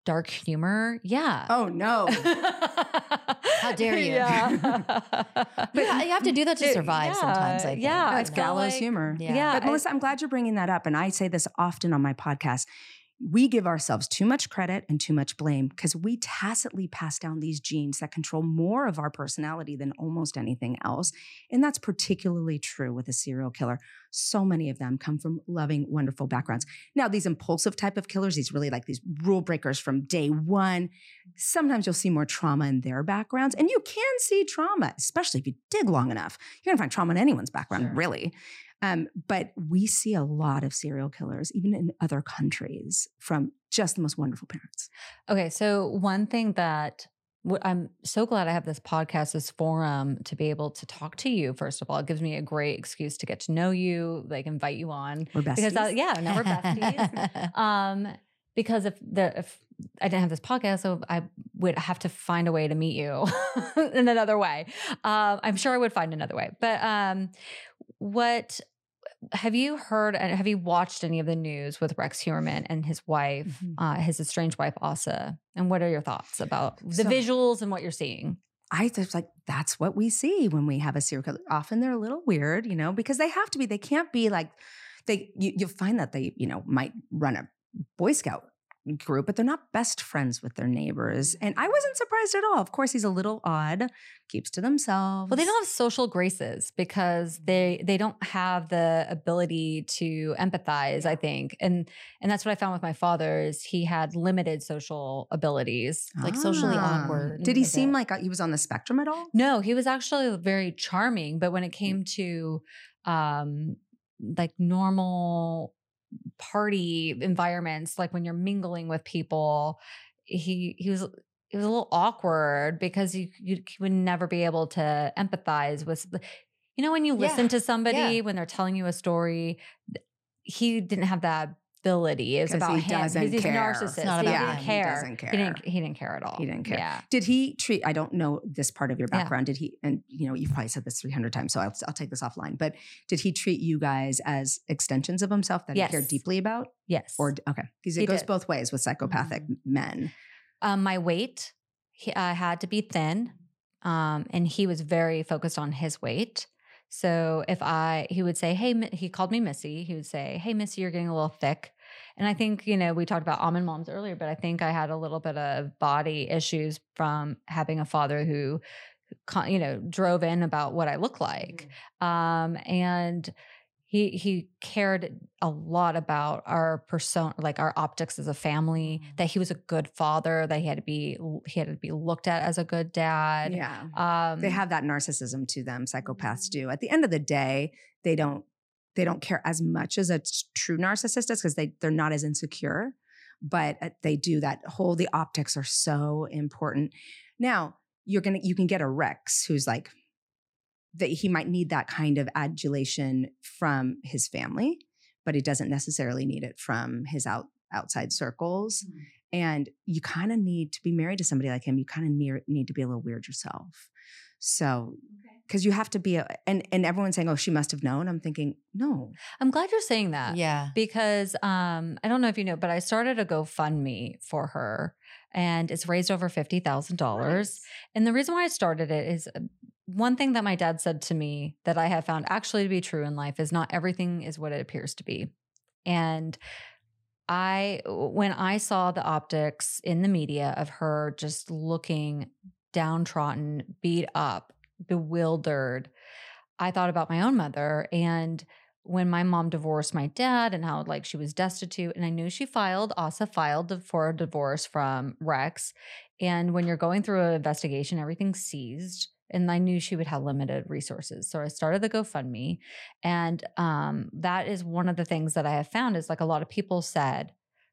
dark humor? Yeah. oh no. How dare you. Yeah. but you have to do that to survive sometimes I yeah, think. yeah. That's gallows like- humor. Yeah. Yeah. But I- Melissa, I'm glad you're bringing that up. And I say this often on my podcast. We give ourselves too much credit and too much blame because we tacitly pass down these genes that control more of our personality than almost anything else. And that's particularly true with a serial killer. So many of them come from loving, wonderful backgrounds. Now, these impulsive type of killers, these really like these rule breakers from day one, sometimes you'll see more trauma in their backgrounds. And you can see trauma, especially if you dig long enough. You're going to find trauma in anyone's background, Sure. really. Um, but we see a lot of serial killers, even in other countries, from just the most wonderful parents. Okay, so one thing that I'm so glad I have this podcast, this forum to be able to talk to you. First of all, it gives me a great excuse to get to know you, like invite you on We're besties. because I, yeah, now we're besties. um, because if the if I didn't have this podcast, so I would have to find a way to meet you in another way. Um, I'm sure I would find another way. But um, what have you heard and have you watched any of the news with Rex Heuermann and his wife, Mhm. uh, his estranged wife Asa? And what are your thoughts about the So- visuals and what you're seeing? I just like that's what we see when we have a serial killer. Often they're a little weird, you know, because they have to be. They can't be like they. You, you'll find that they, you know, might run a Boy Scout group, but they're not best friends with their neighbors. And I wasn't surprised at all. Of course, he's a little odd, keeps to themselves. Well, they don't have social graces because they they don't have the ability to empathize. I think, and and that's what I found with my father is he had limited social abilities. like socially Ah. awkward Did he seem like uh, he was on the spectrum at all? No, he was actually very charming, but when it came to um like normal party environments, like when you're mingling with people, he he was it was a little awkward because you you would never be able to empathize with you know when you listen Yeah, to somebody yeah. when they're telling you a story he didn't have that it's 'Cause about he him doesn't he's a care. narcissist It's not he about him. He care doesn't he care. didn't he didn't care at all He didn't care. yeah Did he treat? I don't know this part of your Yeah. background. Did he? And you know, you've probably said this three hundred times, so I'll, I'll take this offline. But did he treat you guys as extensions of himself that he cared deeply about? yes Or okay, because it He goes did. Mm-hmm. both ways with psychopathic men. um, my weight he, I had to be thin um, and he was very focused on his weight So if I, he would say, Hey, he called me Missy. He would say, Hey, Missy, you're getting a little thick. And I think, you know, we talked about almond moms earlier, but I think I had a little bit of body issues from having a father who, you know, drove in about what I look like. Mm-hmm. Um, and he he cared a lot about our persona like our optics as a family mm-hmm. that he was a good father that he had to be he had to be looked at as a good dad yeah um, they have that narcissism to them psychopaths do at the end of the day they don't they don't care as much as a true narcissist does because they they're not as insecure but uh, they do that. Whole the optics are so important. Now you're gonna you can get a rex who's like that he might need that kind of adulation from his family but he doesn't necessarily need it from his out outside circles mm-hmm. and you kind of need to be married to somebody like him. You kind of need, need to be a little weird yourself. So because you have to be a and and everyone's saying oh she must have known. I'm thinking no. I'm glad you're saying that yeah. because um i don't know if you know but i started a gofundme for her and it's raised over $50000 nice. and the reason why i started it is uh, one thing that my dad said to me that i have found actually to be true in life is not everything is what it appears to be. And I when I saw the optics in the media of her just looking downtrodden, beat up, bewildered, I thought about my own mother and when my mom divorced my dad and how like she was destitute and I knew she filed Asa filed for a divorce from Rex and when you're going through an investigation everything's seized and I knew she would have limited resources. So I started the GoFundMe and um, that is one of the things that I have found is like a lot of people said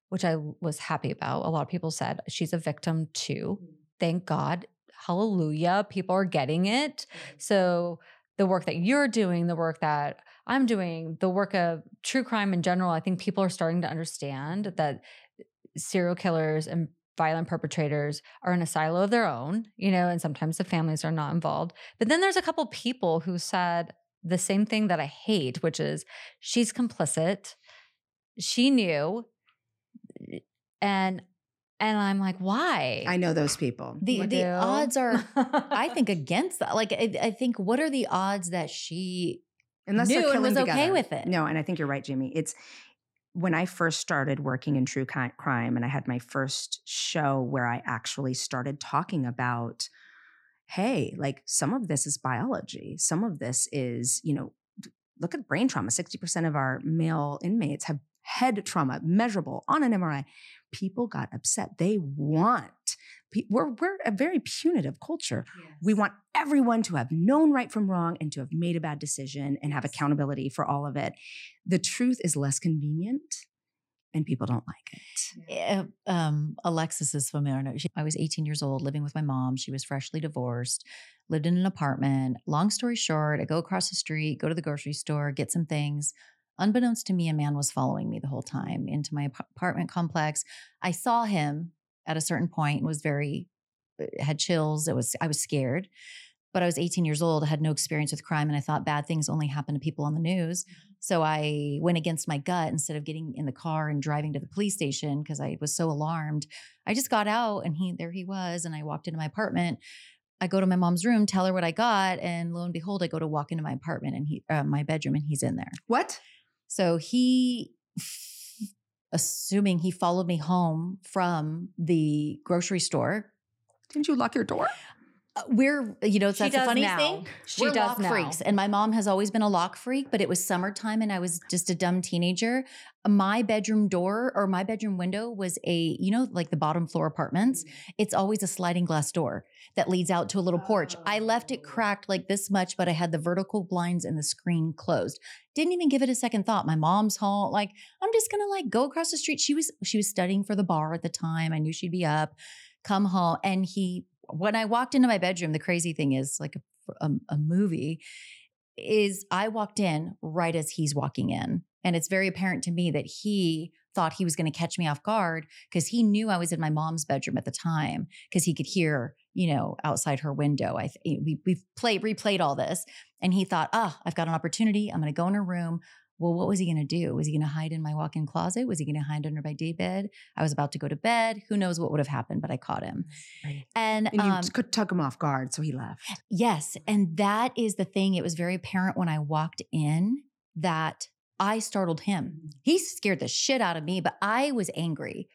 which I was happy about. A lot of people said she's a victim too. Mm. Thank God hallelujah, people are getting it. Mm-hmm. So the work that you're doing, the work that I'm doing, the work of true crime in general, I think people are starting to understand that serial killers and violent perpetrators are in a silo of their own, you know, and sometimes the families are not involved. But then there's a couple people who said the same thing that I hate, which is she's complicit. She knew eh, and and I'm like, why? I know those people. The the odds are, I think, against that. Like, I, I, think, what are the odds that she Unless knew and was together. okay with it? No, and I think you're right, Jami. It's when I first started working in true crime, and I had my first show where I actually started talking about, hey, like some of this is biology, some of this is, you know, look at brain trauma. Sixty percent of our male inmates have head trauma, measurable on an MRI people got upset. They want, we're, we're a very punitive culture. Yes. We want everyone to have known right from wrong and to have made a bad decision and have accountability for all of it. The truth is less convenient and people don't like it. Yeah. Um, Alexis is familiar. She, I was 18 years old, living with my mom. She was freshly divorced, lived in an apartment. Long story short, I go across the street, go to the grocery store, get some things. Unbeknownst to me, a man was following me the whole time into my apartment complex. I saw him at a certain point and was very uh, had chills. It was I was scared. But I was 18 years old, I had no experience with crime, and I thought bad things only happen to people on the news. Mm-hmm. So I went against my gut instead of getting in the car and driving to the police station because I was so alarmed. I just got out and he there he was, and I walked into my apartment. I go to my mom's room, tell her what I got, and lo and behold, I go to walk into my apartment and he, uh, my bedroom, and he's in there. What? So he, assuming he followed me home from the grocery store. Didn't you lock your door? Uh, we're you know that's a funny now. thing. She we're does lock now. freaks, and my mom has always been a lock freak. But it was summertime, and I was just a dumb teenager. My bedroom door or my bedroom window was a you know like the bottom floor apartments. Mm-hmm. It's always a sliding glass door that leads out to a little porch. I left it oh. cracked like this much, but I had the vertical blinds and the screen closed. Didn't even give it a second thought. My mom's home. Like I'm just gonna like go across the street. She was she was studying for the bar at the time. I knew she'd be up. Come home, and he when I walked into my bedroom, the crazy thing is like a, a, a movie is I walked in right as he's walking in. And it's very apparent to me that he thought he was going to catch me off guard because he knew I was in my mom's bedroom at the time because he could hear, you know, outside her window. I th- we we've played replayed all this, and he thought, ah, oh, I've got an opportunity. I'm going to go in her room, well, what was he going to do? Was he going to hide in my walk in closet? Was he going to hide under my day bed? I was about to go to bed. Who knows what would have happened, but I caught him. Right. And, And you um, could tuck him off guard, so he left. yes. And that is the thing. It was very apparent when I walked in that I startled him. He scared the shit out of me, but I was angry.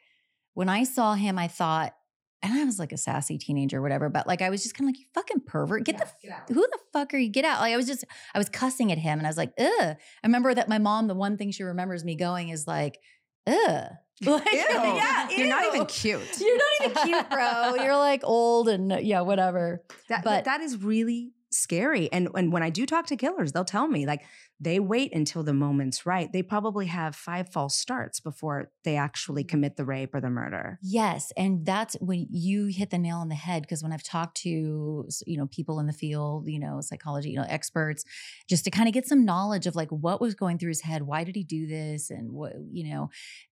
When I saw him, I thought, and I was like a sassy teenager or whatever, but like I was just kind of like, you fucking pervert. Get the f- who the fuck are you? Get out. Like I was just, I was cussing at him and I was like, ugh. I remember that my mom, the one thing she remembers me going is like, ugh. Like, Ew. yeah, You're not even cute. You're not even cute, bro. You're like old and yeah, whatever. That, But- that is really scary. And and when I do talk to killers, they'll tell me like they wait until the moment's right. They probably have five false starts before they actually commit the rape or the murder. Yes, and that's when you hit the nail on the head because when I've talked to you know people in the field, you know, psychology, you know, experts just to kind of get some knowledge of like what was going through his head, why did he do this and what, you know,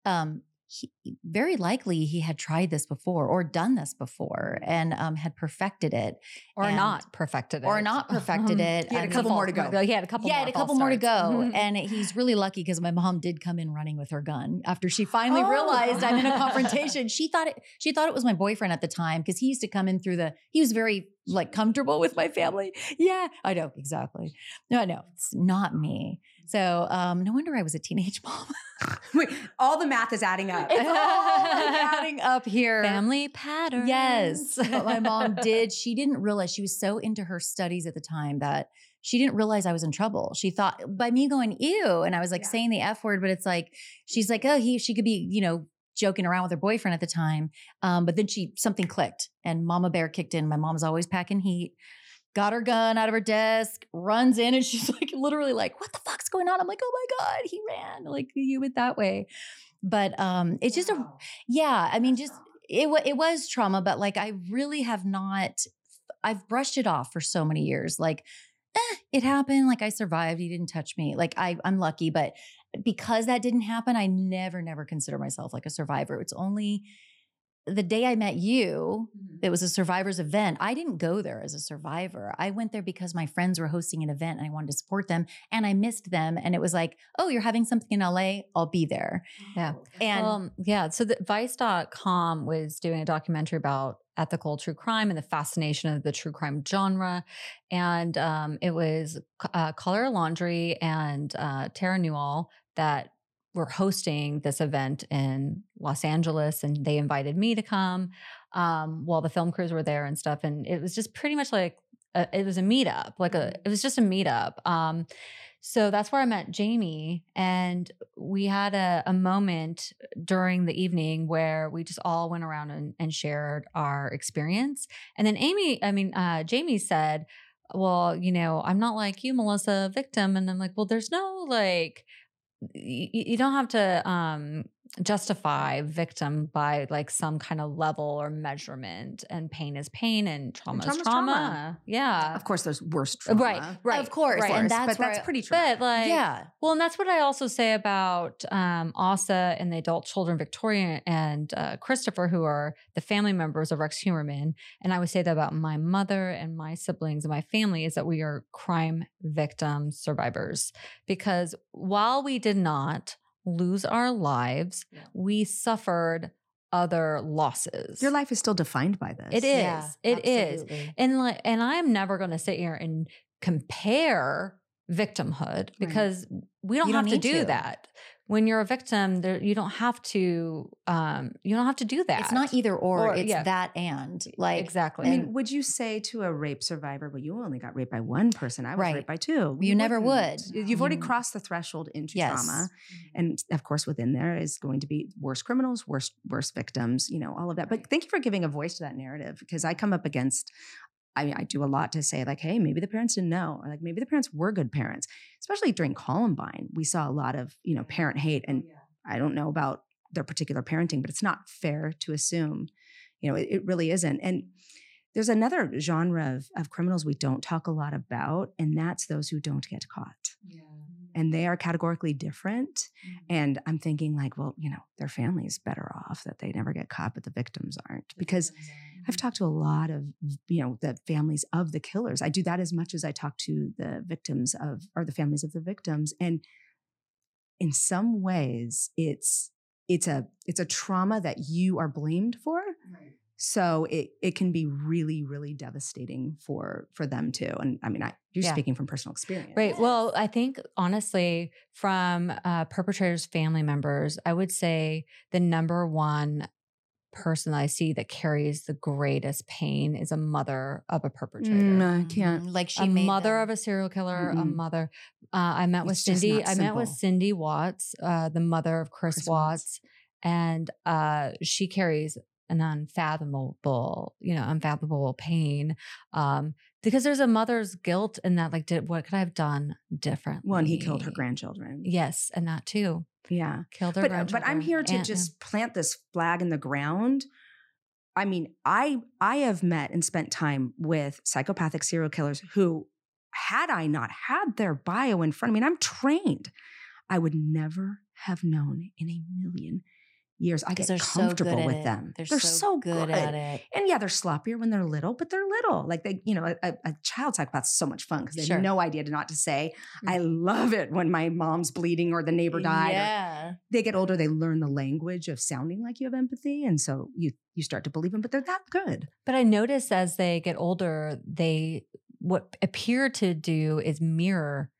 um he, very likely he had tried this before or done this before and um, had perfected it or not perfected it. or not perfected it. He had a couple more to go. He had a couple yeah, had a couple more to go. And he's really lucky because my mom did come in running with her gun after she finally Oh. realized I'm in a confrontation. She thought it she thought it was my boyfriend at the time because he used to come in through the he was very like comfortable with my family. Yeah, I know, exactly. No, no, it's not me. So um no wonder I was a teenage mom. Wait, all the math is adding up. it's all adding up here. Family pattern. Yes. But my mom did. She didn't realize she was so into her studies at the time that she didn't realize I was in trouble. She thought by me going, ew. And I was like Yeah. saying the F word, but it's like, she's like, oh, he, she could be, you know, joking around with her boyfriend at the time. Um, but then she, something clicked and Mama Bear kicked in. My mom's always packing heat. Got her gun out of her desk, runs in, and she's like, literally, like, what the fuck's going on? I'm like, oh my God, he ran. Like, you went that way. But um, it's just a yeah, I mean, just it it was trauma, but like I really have not. I've brushed it off for so many years. Like, eh, it happened. Like I survived. He didn't touch me. Like I, I'm lucky, but because that didn't happen, I never, never consider myself like a survivor. It's only the day I met you. It was a survivors event. I didn't go there as a survivor. I went there because my friends were hosting an event and I wanted to support them and I missed them. And it was like, oh, you're having something in LA? I'll be there. Yeah. And um, yeah. So the Vice.com was doing a documentary about ethical true crime and the fascination of the true crime genre. And um, it was uh, Color Laundry and uh, Tara Newall that were hosting this event in Los Angeles. And they invited me to come um, while the film crews were there and stuff. And it was just pretty much like, a, it was a meetup, like a, it was just a meetup. Um, so that's where I met Jami, and we had a, a moment during the evening where we just all went around and, and shared our experience. And then Amy, I mean, uh, Jami said, "Well, you know, I'm not like you, Melissa, victim." And I'm like, "Well, there's no like." You, you don't have to um, justify victim by like some kind of level or measurement, and pain is pain, and trauma is trauma. trauma. Yeah, Of course, there's worse trauma. right, right, of course, right. and that's but that's pretty traumatic. But like, yeah. well, and that's what I also say about um, Asa and the adult children, Victoria and uh, Christopher, who are the family members of Rex Heuermann. And I would say that about my mother and my siblings and my family is that we are crime victim survivors. Because while we did not lose our lives, we suffered other losses. Your life is still defined by this. It is. Yeah, It is. absolutely. And like, and I'm never going to sit here and compare victimhood because we don't You have don't to do to. that. When you're a victim, there, you don't have to. Um, you don't have to do that. It's not either or, Or- it's yeah. that and like exactly. I mean, would you say to a rape survivor, well, you only got raped by one person. I was Right. raped by two. You never wouldn't. You've already crossed the threshold into Yes. trauma. And of course, within there is going to be worse criminals, worse, worse victims, you know, all of that. But thank you for giving a voice to that narrative because I come up against I mean, I do a lot to say, like, hey, maybe the parents didn't know, or like maybe the parents were good parents. Especially during Columbine, we saw a lot of, you know, parent hate. And I don't know about their particular parenting, but it's not fair to assume, you know, it, it really isn't. And there's another genre of, of criminals we don't talk a lot about, and that's those who don't get caught. And they are categorically different. And I'm thinking, like, well, you know, their family's better off that they never get caught, but the victims aren't. Because I've talked to a lot of, you know, the families of the killers. I do that as much as I talk to the victims of, or the families of the victims. And in some ways it's it's a it's a trauma that you are blamed for. Right. So it it can be really really devastating for for them too. And I mean, I you're yeah. speaking from personal experience, right? Well, I think honestly, from uh, perpetrators' family members, I would say the number one person that I see that carries the greatest pain is a mother of a perpetrator. Mm, I can't. Like she a mother them. of a serial killer, mm-hmm. a mother. Uh, I met it's with Cindy. I met with Cindy Watts, uh, the mother of Chris, Chris Watts, Watts, and uh, she carries an unfathomable, you know, unfathomable pain. Um, because there's a mother's guilt in that, like, did what could I have done differently? Well, and he killed her grandchildren. Yes, and that too. Yeah. Killed her but, uh, but I'm here to just plant this flag in the ground. I mean, I I have met and spent time with psychopathic serial killers who, had I not had their bio in front of me, and I'm trained, I would never have known in a million years. I get comfortable so with it. them. They're, they're so, so, good, at it. And yeah, they're sloppier when they're little, but they're little. Like they, you know, a, a child psychopath's so much fun because they sure. have no idea to not to say. Mm-hmm. I love it when my mom's bleeding or the neighbor died. Yeah. They get older, they learn the language of sounding like you have empathy. And so you you start to believe them, but they're that good. But I notice as they get older, they what appear to do is mirror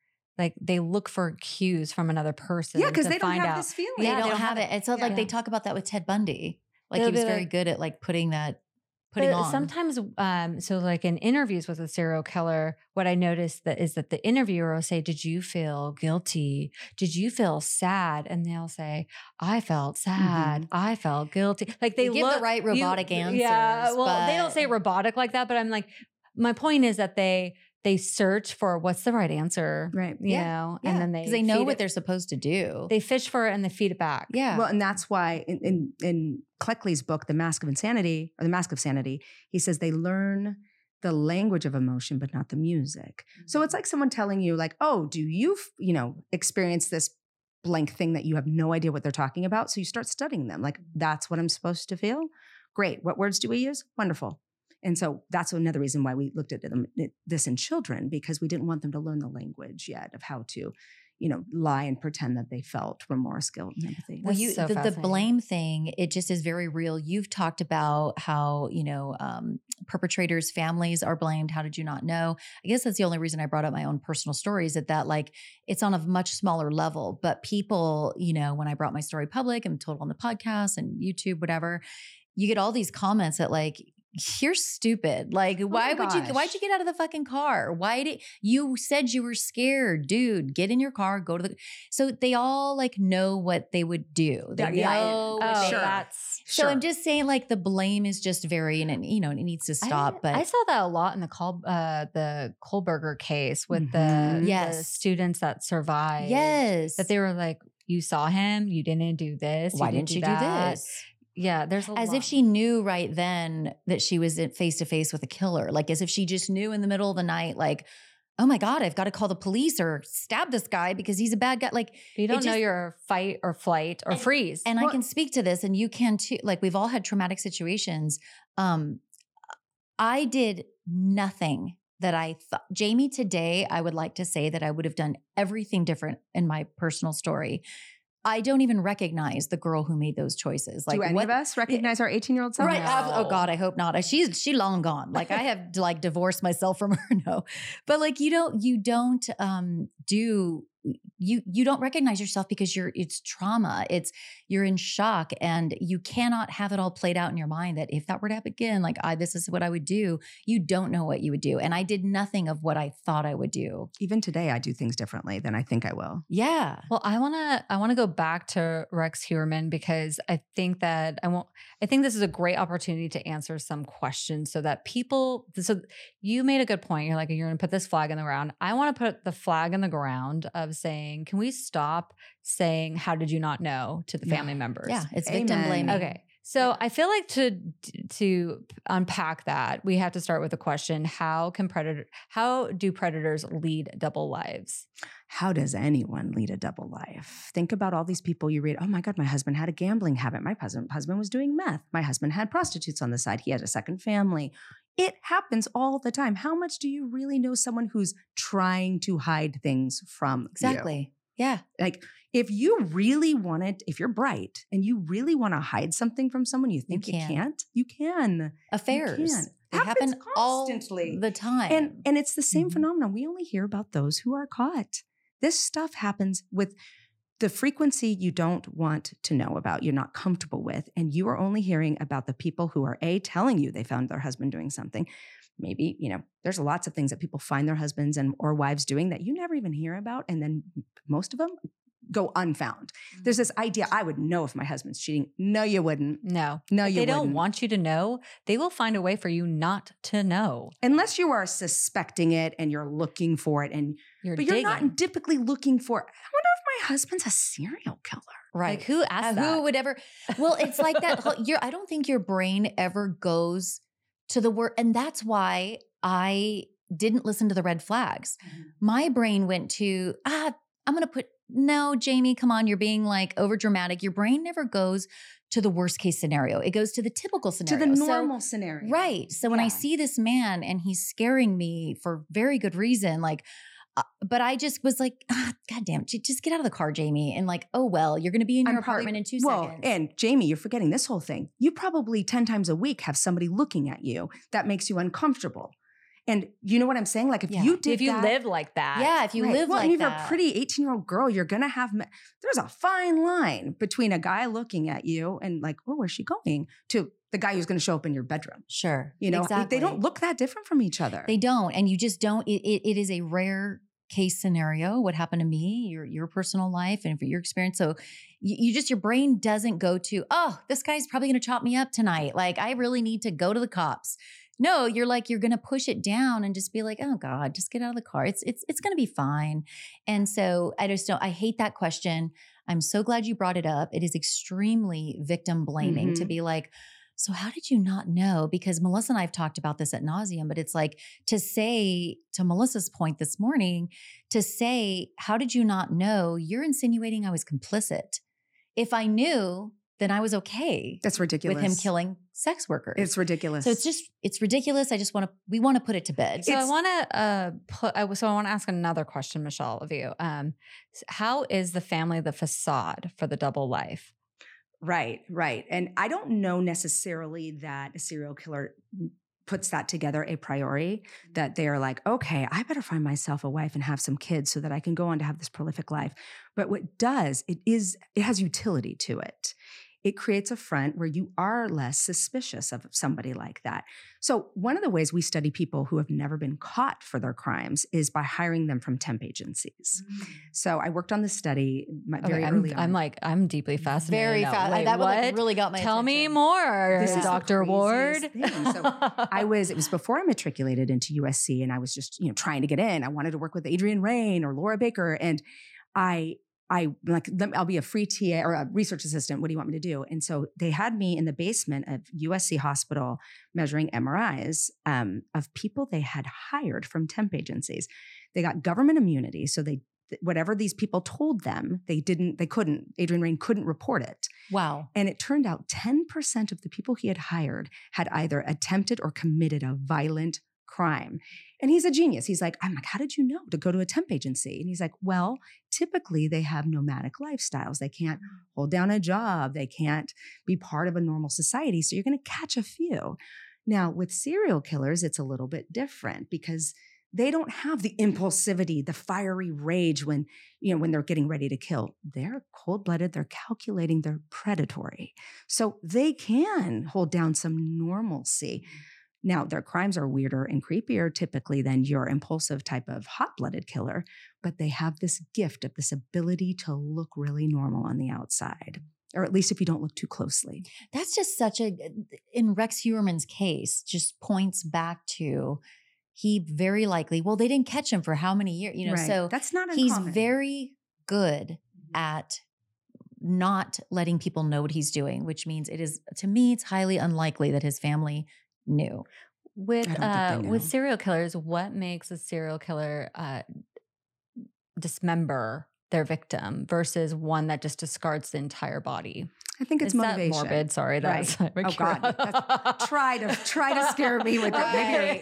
like they look for cues from another person. Yeah, because they don't have out. this feeling. Yeah, they, don't, don't have, have it. It's so yeah. like they talk about that with Ted Bundy. Like They'll he was very like, good at like putting that putting on. Sometimes, um, so like in interviews with a serial killer, what I noticed that is that the interviewer will say, "Did you feel guilty? Did you feel sad?" And they'll say, "I felt sad. Mm-hmm. I felt guilty." Like they, they give look, the right robotic you, answers. Yeah, well, but... they don't say robotic like that, but I'm like, my point is that they they search for what's the right answer, right? You yeah. know, yeah. and then they they know what it. they're supposed to do. They fish for it and they feed it back. Yeah. Well, and that's why in in, in Cleckley's book, The Mask of Insanity or The Mask of Sanity, he says they learn the language of emotion, but not the music. Mm-hmm. So it's like someone telling you, like, oh, do you, you know, experience this blank thing that you have no idea what they're talking about? So you start studying them. Like, mm-hmm. that's what I'm supposed to feel. Great. What words do we use? Wonderful. And so that's another reason why we looked at them, this in children because we didn't want them to learn the language yet of how to, you know, lie and pretend that they felt remorse, guilt, and empathy. Well, you so the, the, blame thing, it just is very real. You've talked about how you know um, perpetrators' families are blamed. How did you not know? I guess that's the only reason I brought up my own personal stories. That that like it's on a much smaller level, but people, you know, when I brought my story public and told on the podcast and YouTube, whatever you get all these comments that like you're stupid. Like, oh why would you, why'd you get out of the fucking car? Why did you said you were scared, dude? Get in your car, go to the. So they all like know what they would do. They yeah, know yeah. Oh, sure. That's, so I'm just saying, like, the blame is just very, and it, you know, it needs to stop. I, but I saw that a lot in the Col, uh, the Kohberger case with mm-hmm. the, yes. the students that survived. Yes. That they were like, you saw him, you didn't do this. Why didn't, didn't you do, do this? Yeah, there's as lot. if she knew right then that she was face to face with a killer. Like as if she just knew in the middle of the night, like, oh my god, I've got to call the police or stab this guy because he's a bad guy. Like you don't just, know your fight or flight or and, freeze. And well, I can speak to this, and you can too. Like we've all had traumatic situations. Um, I did nothing that I thought Jami today. I would like to say that I would have done everything different in my personal story I don't even recognize the girl who made those choices. Like, do any what, of us recognize our eighteen-year-old self? Right? No. Oh God, I hope not. She's she long gone. Like I have like divorced myself from her. No, but like you don't you don't um do you you don't recognize yourself because you're it's trauma it's you're in shock and you cannot have it all played out in your mind that if that were to happen again like i this is what i would do you don't know what you would do and i did nothing of what i thought i would do. Even today i do things differently than i think i will. Yeah. Well i want to i want to go back to rex Heuermann because i think that i won't i think this is a great opportunity to answer some questions so that people so you made a good point you're like you're going to put this flag in the ground. I want to put the flag in the ground of saying, can we stop saying, how did you not know to the family yeah. members? Yeah, it's Amen. victim blaming. Okay. So I feel like to to unpack that, we have to start with the question: How can predator? How do predators lead double lives? How does anyone lead a double life? Think about all these people you read. Oh my God, my husband had a gambling habit. My husband husband was doing meth. My husband had prostitutes on the side. He had a second family. It happens all the time. How much do you really know someone who's trying to hide things from exactly? You? Yeah. Like if you really want it, if you're bright and you really want to hide something from someone you think you, can. can't, you can. Affairs. You can. They happen all constantly. the time. And and it's the same Mhm. phenomenon. We only hear about those who are caught. This stuff happens with the frequency you don't want to know about, you're not comfortable with, and you are only hearing about the people who are A telling you they found their husband doing something. Maybe, you know, there's lots of things that people find their husbands and or wives doing that you never even hear about and then most of them go unfound. Mm. There's this idea I would know if my husband's cheating. No, you wouldn't. No. No, If you they don't wouldn't. want you to know, they will find a way for you not to know. Unless you are suspecting it and you're looking for it and You're but you're not typically looking for I wonder if my husband's a serial killer. right. Like who asked that? Who would ever? Well, it's like that. whole- I don't think your brain ever goes to the word, and that's why I didn't listen to the red flags. My brain went to ah, I'm gonna put no, Jami, come on, you're being like over dramatic. Your brain never goes to the worst case scenario. It goes to the typical scenario. to the So- normal scenario. Right. So when I see this man and he's scaring me for very good reason, like, but I just was like, ah, God damn, just get out of the car, Jami. And like, oh, well, you're going to be in your I'm probably- apartment in two well, seconds. and Jami, you're forgetting this whole thing. You probably 10 times a week have somebody looking at you that makes you uncomfortable. And you know what I'm saying? Like if Yeah. you did if you that- live like that. yeah, if you Right. live well, like and if you're a pretty 18 year old girl, you're gonna have. me- There's a fine line between a guy looking at you and like, oh, where's she going? To the guy who's gonna show up in your bedroom. Sure. You know, exactly. they don't look that different from each other. They don't. And you just don't. It, it, it is a rare case scenario. What happened to me, your your personal life, and for your experience. So you, you just your brain doesn't go to, oh, this guy's probably going to chop me up tonight. Like I really need to go to the cops. No, you're like you're going to push it down and just be like, oh God, just get out of the car. It's it's it's going to be fine. And so I just don't. I hate that question. I'm so glad you brought it up. It is extremely victim blaming to Mhm. be like. So how did you not know? Because Melissa and I have talked about this at nauseum, but it's like to say to Melissa's point this morning, to say, how did you not know? You're insinuating I was complicit. If I knew, then I was okay That's ridiculous. with him killing sex workers. It's ridiculous. so it's just it's ridiculous. I just want to we want to put it to bed. So I want to uh, put. I, so I want to ask another question, Michelle, of you. Um, how is the family the facade for the double life? Right, right. And I don't know necessarily that a serial killer puts that together a priori, mm-hmm. that they're like, okay, I better find myself a wife and have some kids so that I can go on to have this prolific life. But what does, it is, it has utility to it. It creates a front where you are less suspicious of somebody like that. So, one of the ways we study people who have never been caught for their crimes is by hiring them from temp agencies. Mm. So, I worked on this study my- Okay, very I'm, early on. I'm like I'm deeply fascinated. Very now. fast. That one like, really got my Tell me more, This is Doctor Ward. So I was, it was before I matriculated into USC and I was just, you know, trying to get in. I wanted to work with Adrian Raine or Laura Baker. And I, I like, I'll be a free TA or a research assistant. What do you want me to do? And so they had me in the basement of USC hospital measuring MRIs um, of people they had hired from temp agencies. They got government immunity. So they, whatever these people told them, they didn't, they couldn't, Adrian Raine couldn't report it. Wow. And it turned out 10% of the people he had hired had either attempted or committed a violent crime. And he's a genius. He's like, I'm like, how did you know to go to a temp agency? And he's like, well, typically they have nomadic lifestyles. They can't mm. hold down a job, they can't be part of a normal society. So you're going to catch a few. Now, with serial killers, it's a little bit different because they don't have the impulsivity, the fiery rage when, you know, when they're getting ready to kill. They're cold-blooded, they're calculating, they're predatory. So they can hold down some normalcy. Mm. Now, their crimes are weirder and creepier typically than your impulsive type of hot-blooded killer, but they have this gift of this ability to look really normal on the outside. Or at least if you don't look too closely. That's just such a in Rex Heuermann's case, just points back to he very likely, well, they didn't catch him for how many years, you know, Right. so that's not he's very good mm-hmm. at not letting people know what he's doing, which means it is to me, it's highly unlikely that his family knew. With I don't think uh, with serial killers, what makes a serial killer uh, dismember their victim versus one that just discards the entire body? I think it's Is motivation. morbid. Sorry, that's Right. Oh, God. That's- try to try to scare me with that.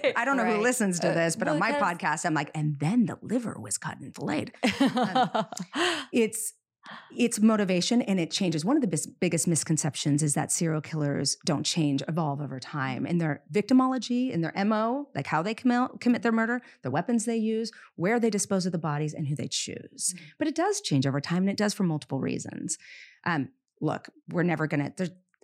Maybe I don't know who listens to this, but on my podcast, I'm like, and then the liver was cut and filleted. Um, It's it's motivation and it changes. One of the bis- biggest misconceptions is that serial killers don't change, evolve over time, and their victimology and their mo, like how they commit, commit their murder, the weapons they use, where they dispose of the bodies, and who they choose. But it does change over time, and it does for multiple reasons. Um, look, we're never gonna.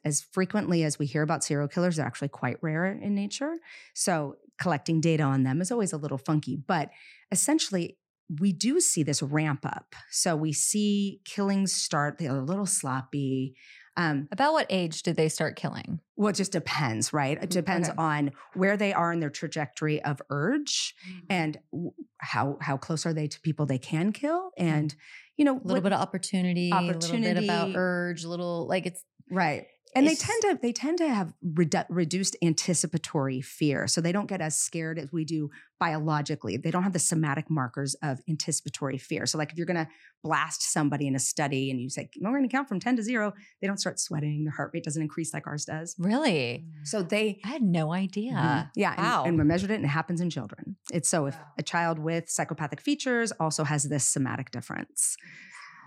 As frequently as we hear about serial killers, they're actually quite rare in nature. So collecting data on them is always a little funky, but essentially we do see this ramp up. So we see killings start, they're a little sloppy. Um, About what age did they start killing? well, it just depends, right? It mm, depends Okay. on where they are in their trajectory of urge mm. and w- how how close are they to people they can kill, mm. and you know, a little bit of opportunity, a little bit about urge, a little like it's right. And they tend to they tend to have redu- reduced anticipatory fear, so they don't get as scared as we do biologically. They don't have the somatic markers of anticipatory fear. So, like if you're going to blast somebody in a study and you say, "We're going to count from ten to zero, they don't start sweating. Their heart rate doesn't increase like ours does. Really? So they I had no idea. Mhm. Yeah. and- Wow. And, we measured it and it happens in children. It's so if a child with psychopathic features also has this somatic difference.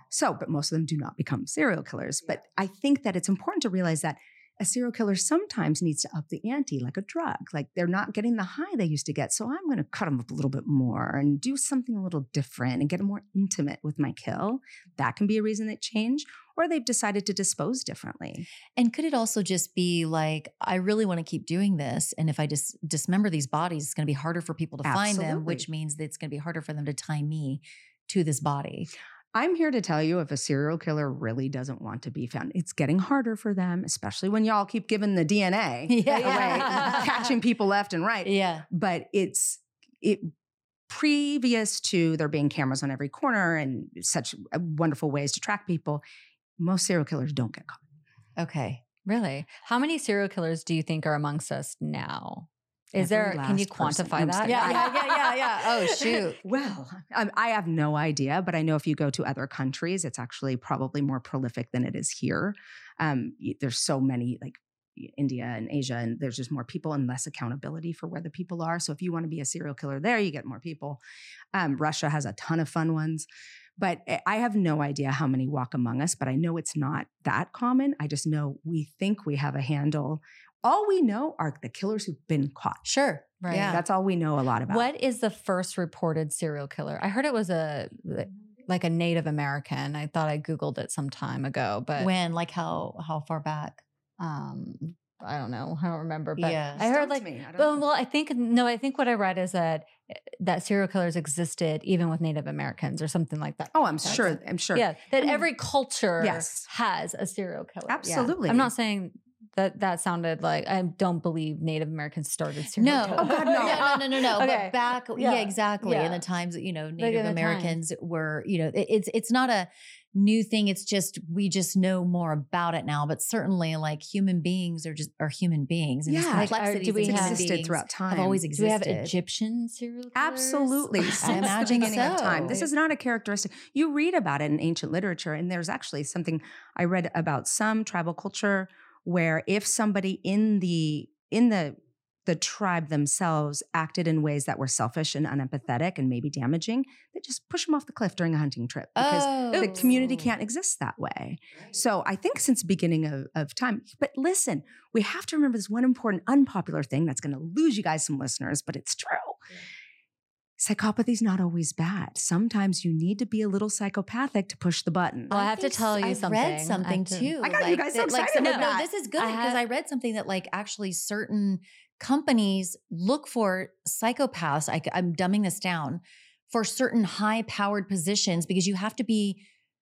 So, but most of them do not become serial killers. But I think that it's important to realize that a serial killer sometimes needs to up the ante like a drug. Like they're not getting the high they used to get. So I'm going to cut them up a little bit more and do something a little different and get more intimate with my kill. That can be a reason they change. Or they've decided to dispose differently. And could it also just be like, I really want to keep doing this. And if I just dismember these bodies, it's going to be harder for people to find them, which means that it's going to be harder for them to tie me to this body. I'm here to tell you if a serial killer really doesn't want to be found, it's getting harder for them, especially when y'all keep giving the DNA Yeah. away, catching people left and right. Yeah. But it's it previous to there being cameras on every corner and such uh, wonderful ways to track people. Most serial killers don't get caught. Okay. Really? How many serial killers do you think are amongst us now? Is Every there, can you last person. quantify that? Yeah, yeah, yeah, yeah, yeah. Oh, shoot. Well, um, I have no idea, but I know if you go to other countries, it's actually probably more prolific than it is here. Um, there's so many like India and Asia, and there's just more people and less accountability for where the people are. So if you want to be a serial killer there, you get more people. Um, Russia has a ton of fun ones. But I- I have no idea how many walk among us, but I know it's not that common. I just know we think we have a handle. All we know are the killers who've been caught. Sure. Right. Yeah. That's all we know a lot about. What is the first reported serial killer? I heard it was a like a Native American. I thought I googled it some time ago, but when? Like how how far back? um I don't know. I don't remember. But Yeah. I heard like me. I don't well, know. well, I think no, I think what I read is that eh, that serial killers existed even with Native Americans or something like that. Oh, I'm That's- sure. I'm sure. Yeah, that I mean, every culture yes. has a serial killer. Yeah. Absolutely. I'm not saying that that sounded like I don't believe Native Americans started serial No. killers. Oh, God, no. no, no, no, no. Okay. But back, yeah, Yeah. exactly. In the times that you know in Native the times. Americans were, you know, it, it's it's not a new thing. It's just we just know more about it now. But certainly, like human beings are just are human beings, and Yeah. Like, complexities do we have- existed throughout time. have always Do existed. we have Egyptian serial killers? Absolutely. I Since imagine the beginning of time. This is not a characteristic. You read about it in ancient literature, and there's actually something I read about some tribal culture where if somebody in the in the the tribe themselves acted in ways that were selfish and unempathetic and maybe damaging, they just push them off the cliff during a hunting trip because oh. the community oh. can't exist that way. So I think since the beginning of, of time, but listen, we have to remember this one important unpopular thing that's going to lose you guys some listeners, but it's true. Psychopathy is not always bad. Sometimes you need to be a little psychopathic to push the button. Well, I have to tell you I something. I read something have to- too. I got you like, guys so that- like, excited no, about no, this is good because have- I read something that like actually certain companies look for psychopaths. I, am dumbing this down for certain high powered positions because you have to be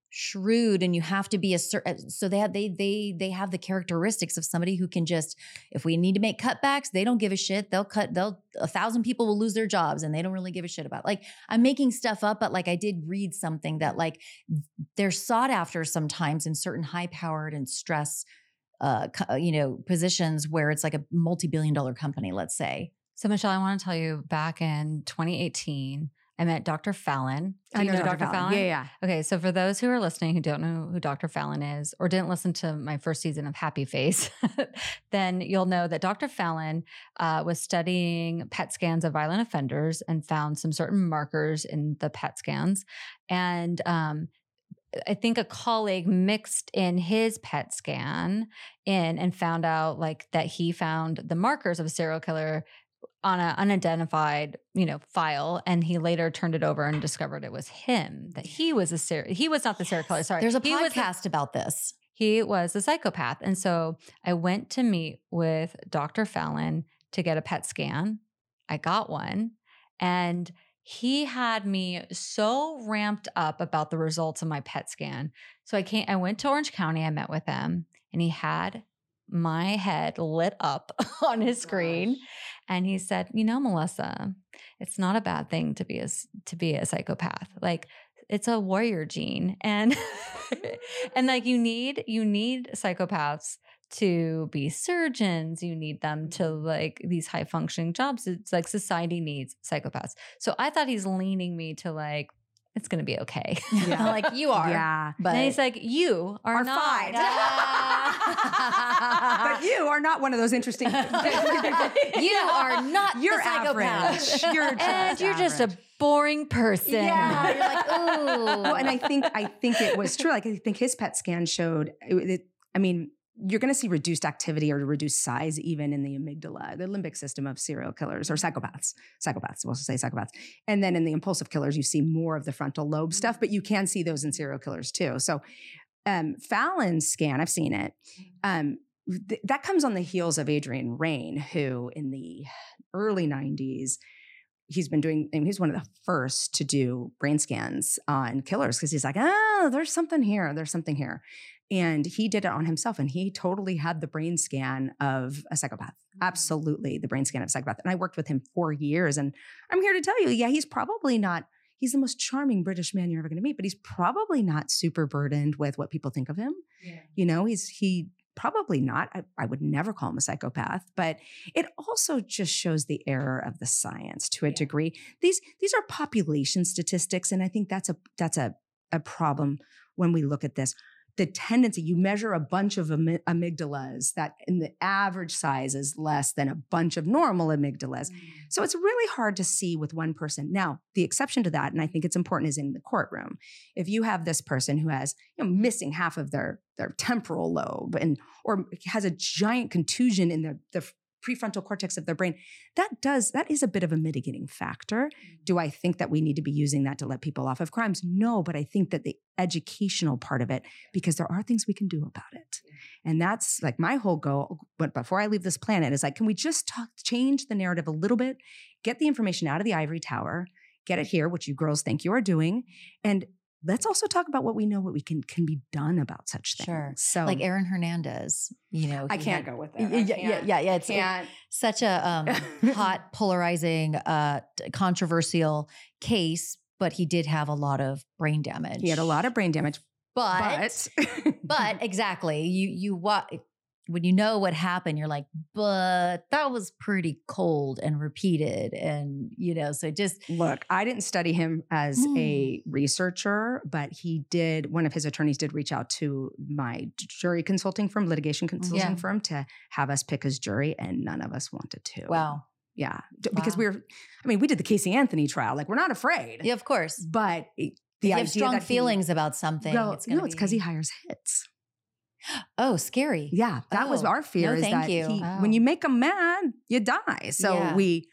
shrewd and you have to be a certain so they have they they they have the characteristics of somebody who can just if we need to make cutbacks they don't give a shit they'll cut they'll a thousand people will lose their jobs and they don't really give a shit about it. like i'm making stuff up but like i did read something that like they're sought after sometimes in certain high powered and stress uh you know positions where it's like a multi-billion dollar company let's say So, Michelle, I want to tell you back in 2018, I met Dr. Fallon. Do I you know, Dr. Fallon. Yeah, yeah. Okay, so for those who are listening who don't know who Dr. Fallon is or didn't listen to my first season of Happy Face, then you'll know that Dr. Fallon uh, was studying PET scans of violent offenders and found some certain markers in the PET scans. And um, I think a colleague mixed in his PET scan in and found out like that he found the markers of a serial killer on an unidentified, you know, file, and he later turned it over and discovered it was him. That he was a serial. He was not the serial killer. Sorry, There's a he was podcast about this. he was a psychopath, and so I went to meet with Dr. Fallon to get a PET scan. I got one, and he had me so ramped up about the results of my PET scan. So I came. I went to Orange County. I met with him, and he had my head lit up on his screen and he said you know melissa it's not a bad thing to be a to be a psychopath. Like it's a warrior gene and and like you need you need psychopaths to be surgeons. You need them to mm-hmm. like these high functioning jobs. It's like society needs psychopaths. So i thought he's leaning me to like it's gonna be okay Yeah. like you are. Yeah. But and he's like you are, Are not fine. But you are not one of those interesting. you are not You're average. You're just and you're just a boring person. Yeah, you're like, ooh. well, and I think I think it was true. Like I think his PET scan showed. It, it- I mean, you're going to see reduced activity or reduced size even in the amygdala, the limbic system of serial killers or psychopaths. Psychopaths, we'll say psychopaths. And then in the impulsive killers, you see more of the frontal lobe stuff, but you can see those in serial killers too. So, um, Fallon's scan, I've seen it. Um, th- that comes on the heels of Adrian Raine, who in the early 90s he's been doing and he's one of the first to do brain scans on killers because he's like oh there's something here there's something here. And he did it on himself and he totally had the brain scan of a psychopath mm-hmm. absolutely the brain scan of a psychopath and i worked with him for years and i'm here to tell you yeah he's probably not he's the most charming british man you're ever going to meet but he's probably not super burdened with what people think of him you know he's he probably not I, I would never call him a psychopath but it also just shows the error of the science to a degree. These these are population statistics and i think that's a that's a a problem when we look at this the tendency you measure a bunch of amy- amygdalas that in the average size is less than a bunch of normal amygdalas mm. so it's really hard to see with one person. Now, the exception to that, and I think it's important, is in the courtroom. If you have this person who has you know, missing half of their their temporal lobe and or has a giant contusion in the, the prefrontal cortex of their brain, that does that is a bit of a mitigating factor. Do I think that we need to be using that to let people off of crimes? No, but I think that the educational part of it, because there are things we can do about it. And that's like my whole goal. But before I leave this planet, is like, can we just talk, change the narrative a little bit, get the information out of the ivory tower, get it here, which you girls think you are doing, and let's also talk about what we know, what we can can be done about such things. Sure. So like Aaron Hernandez, you know. I can't had- go with that. yeah, yeah, yeah, yeah. It's such a um, hot, polarizing, uh, controversial case, but he did have a lot of brain damage. He had a lot of brain damage, but but but exactly, you you what when you know what happened, you're like, but that was pretty cold and repeated, and you know, so just Look, I didn't study him as hmm. a researcher, but he did. One of his attorneys did reach out to my jury consulting firm, litigation consulting Yeah. firm, to have us pick his jury, and none of us wanted to. wow, yeah, D- because we were. I mean, we did the Casey Anthony trial. Like, we're not afraid. yeah, of course. But it- if the you have strong that he- feelings about something, Well, it's no, it's because he hires hits. Oh, scary. Yeah, that was Oh, our fear. no, is thank that you. he- Oh. when you make them mad, you die. So Yeah. we,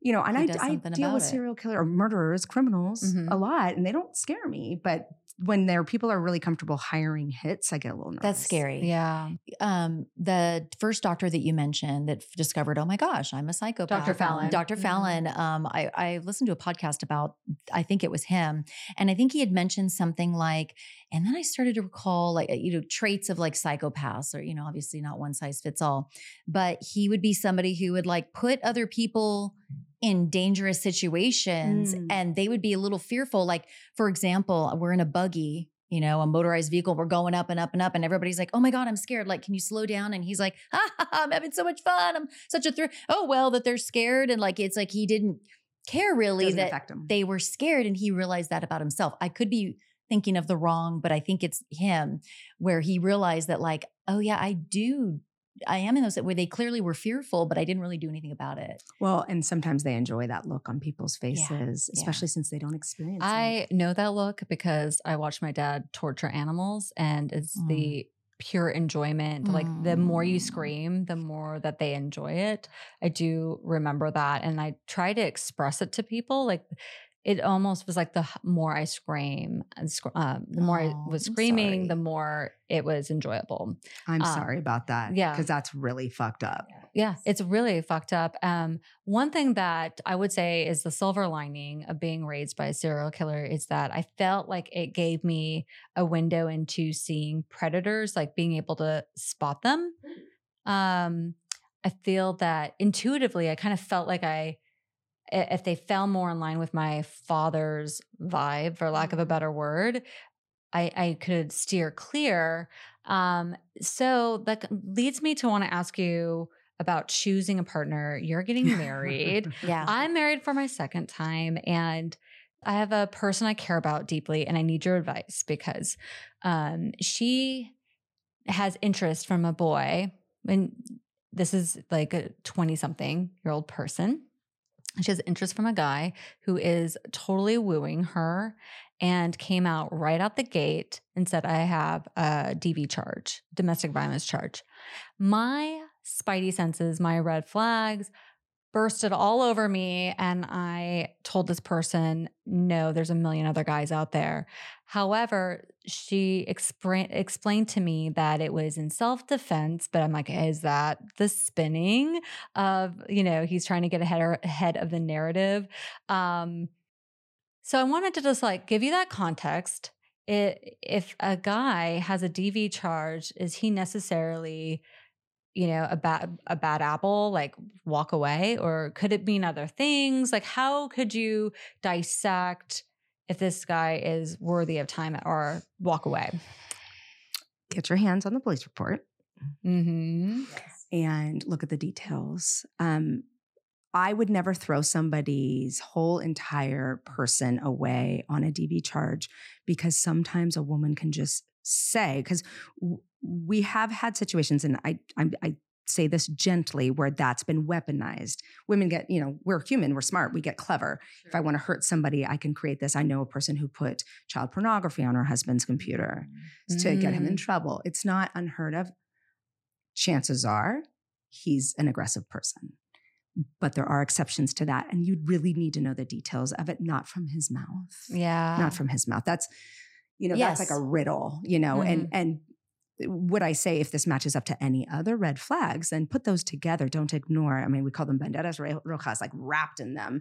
you know, and He I, I deal with it. serial killer or murderers, criminals Mhm. a lot, and they don't scare me. But when there people are really comfortable hiring hits, I get a little nervous. That's scary. Yeah. um, the first doctor that you mentioned that discovered, oh my gosh, I'm a psychopath. Dr. Fallon. Dr. Mhm. Fallon. Um, I, I listened to a podcast about, I think it was him, and I think he had mentioned something like, and then I started to recall like you know traits of like psychopaths, or you know obviously not one size fits all, but he would be somebody who would like put other people in dangerous situations Mm. and they would be a little fearful like for example we're in a buggy you know a motorized vehicle we're going up and up and up and everybody's like oh my god i'm scared like can you slow down and he's like ha, ha, ha, i'm having so much fun i'm such a thrill oh well that they're scared and like it's like he didn't care really Doesn't that they were scared and he realized that about himself. I could be thinking of the wrong, but I think it's him where he realized that, like, oh, yeah, I do. I am in those where they clearly were fearful, but I didn't really do anything about it. well, and sometimes they enjoy that look on people's faces, yeah. especially since they don't experience it. I know that look because I watched my dad torture animals, and it's Mm. the pure enjoyment. Like the more you Mm. scream, the more that they enjoy it. I do remember that, and I try to express it to people. Like it almost was like the more I scream, and sc- um, the more I Oh, was I'm screaming, the more it was enjoyable. I'm um, sorry about that. yeah. Because that's really fucked up. Yeah, it's really fucked up. Um, one thing that I would say is the silver lining of being raised by a serial killer is that I felt like it gave me a window into seeing predators, like being able to spot them. Um, I feel that intuitively, I kind of felt like I, i- if they fell more in line with my father's vibe, for lack of a better word, I, I could steer clear. Um, so that leads me to want to ask you about choosing a partner. You're getting married. Yeah. I'm married for my second time and I have a person I care about deeply and I need your advice because um, she has interest from a boy and this is like a 20 something year old person. She has interest from a guy who is totally wooing her and came out right out the gate and said, I have a DV charge, domestic violence charge. My spidey senses, my red flags bursted all over me. And I told this person, no, there's a million other guys out there. However, she expra- explained to me that it was in self defense, but I'm like, is that the spinning of, you know, he's trying to get ahead, ahead of the narrative? Um, so I wanted to just like give you that context. It, if a guy has a DV charge, is he necessarily, you know, a bad a bad apple, like walk away, or could it mean other things? Like, how could you dissect if this guy is worthy of time or walk away? Get your hands on the police report Mm-hmm. and look at the details. Um, I would never throw somebody's whole entire person away on a DV charge because sometimes a woman can just say, because we have had situations, and I, I, I say this gently, where that's been weaponized. Women get, you know, we're human, we're smart, we get clever. If I want to hurt somebody, I can create this. I know a person who put child pornography on her husband's computer to get him in Mm. trouble. It's not unheard of. Chances are he's an aggressive person. But there are exceptions to that. And you'd really need to know the details of it, not from his mouth. Yeah. Not from his mouth. That's, you know, that's like a riddle, you know, and Mhm. and would I say if this matches up to any other red flags, then put those together. Don't ignore. I mean, we call them banderas ro- rojas, like wrapped in them.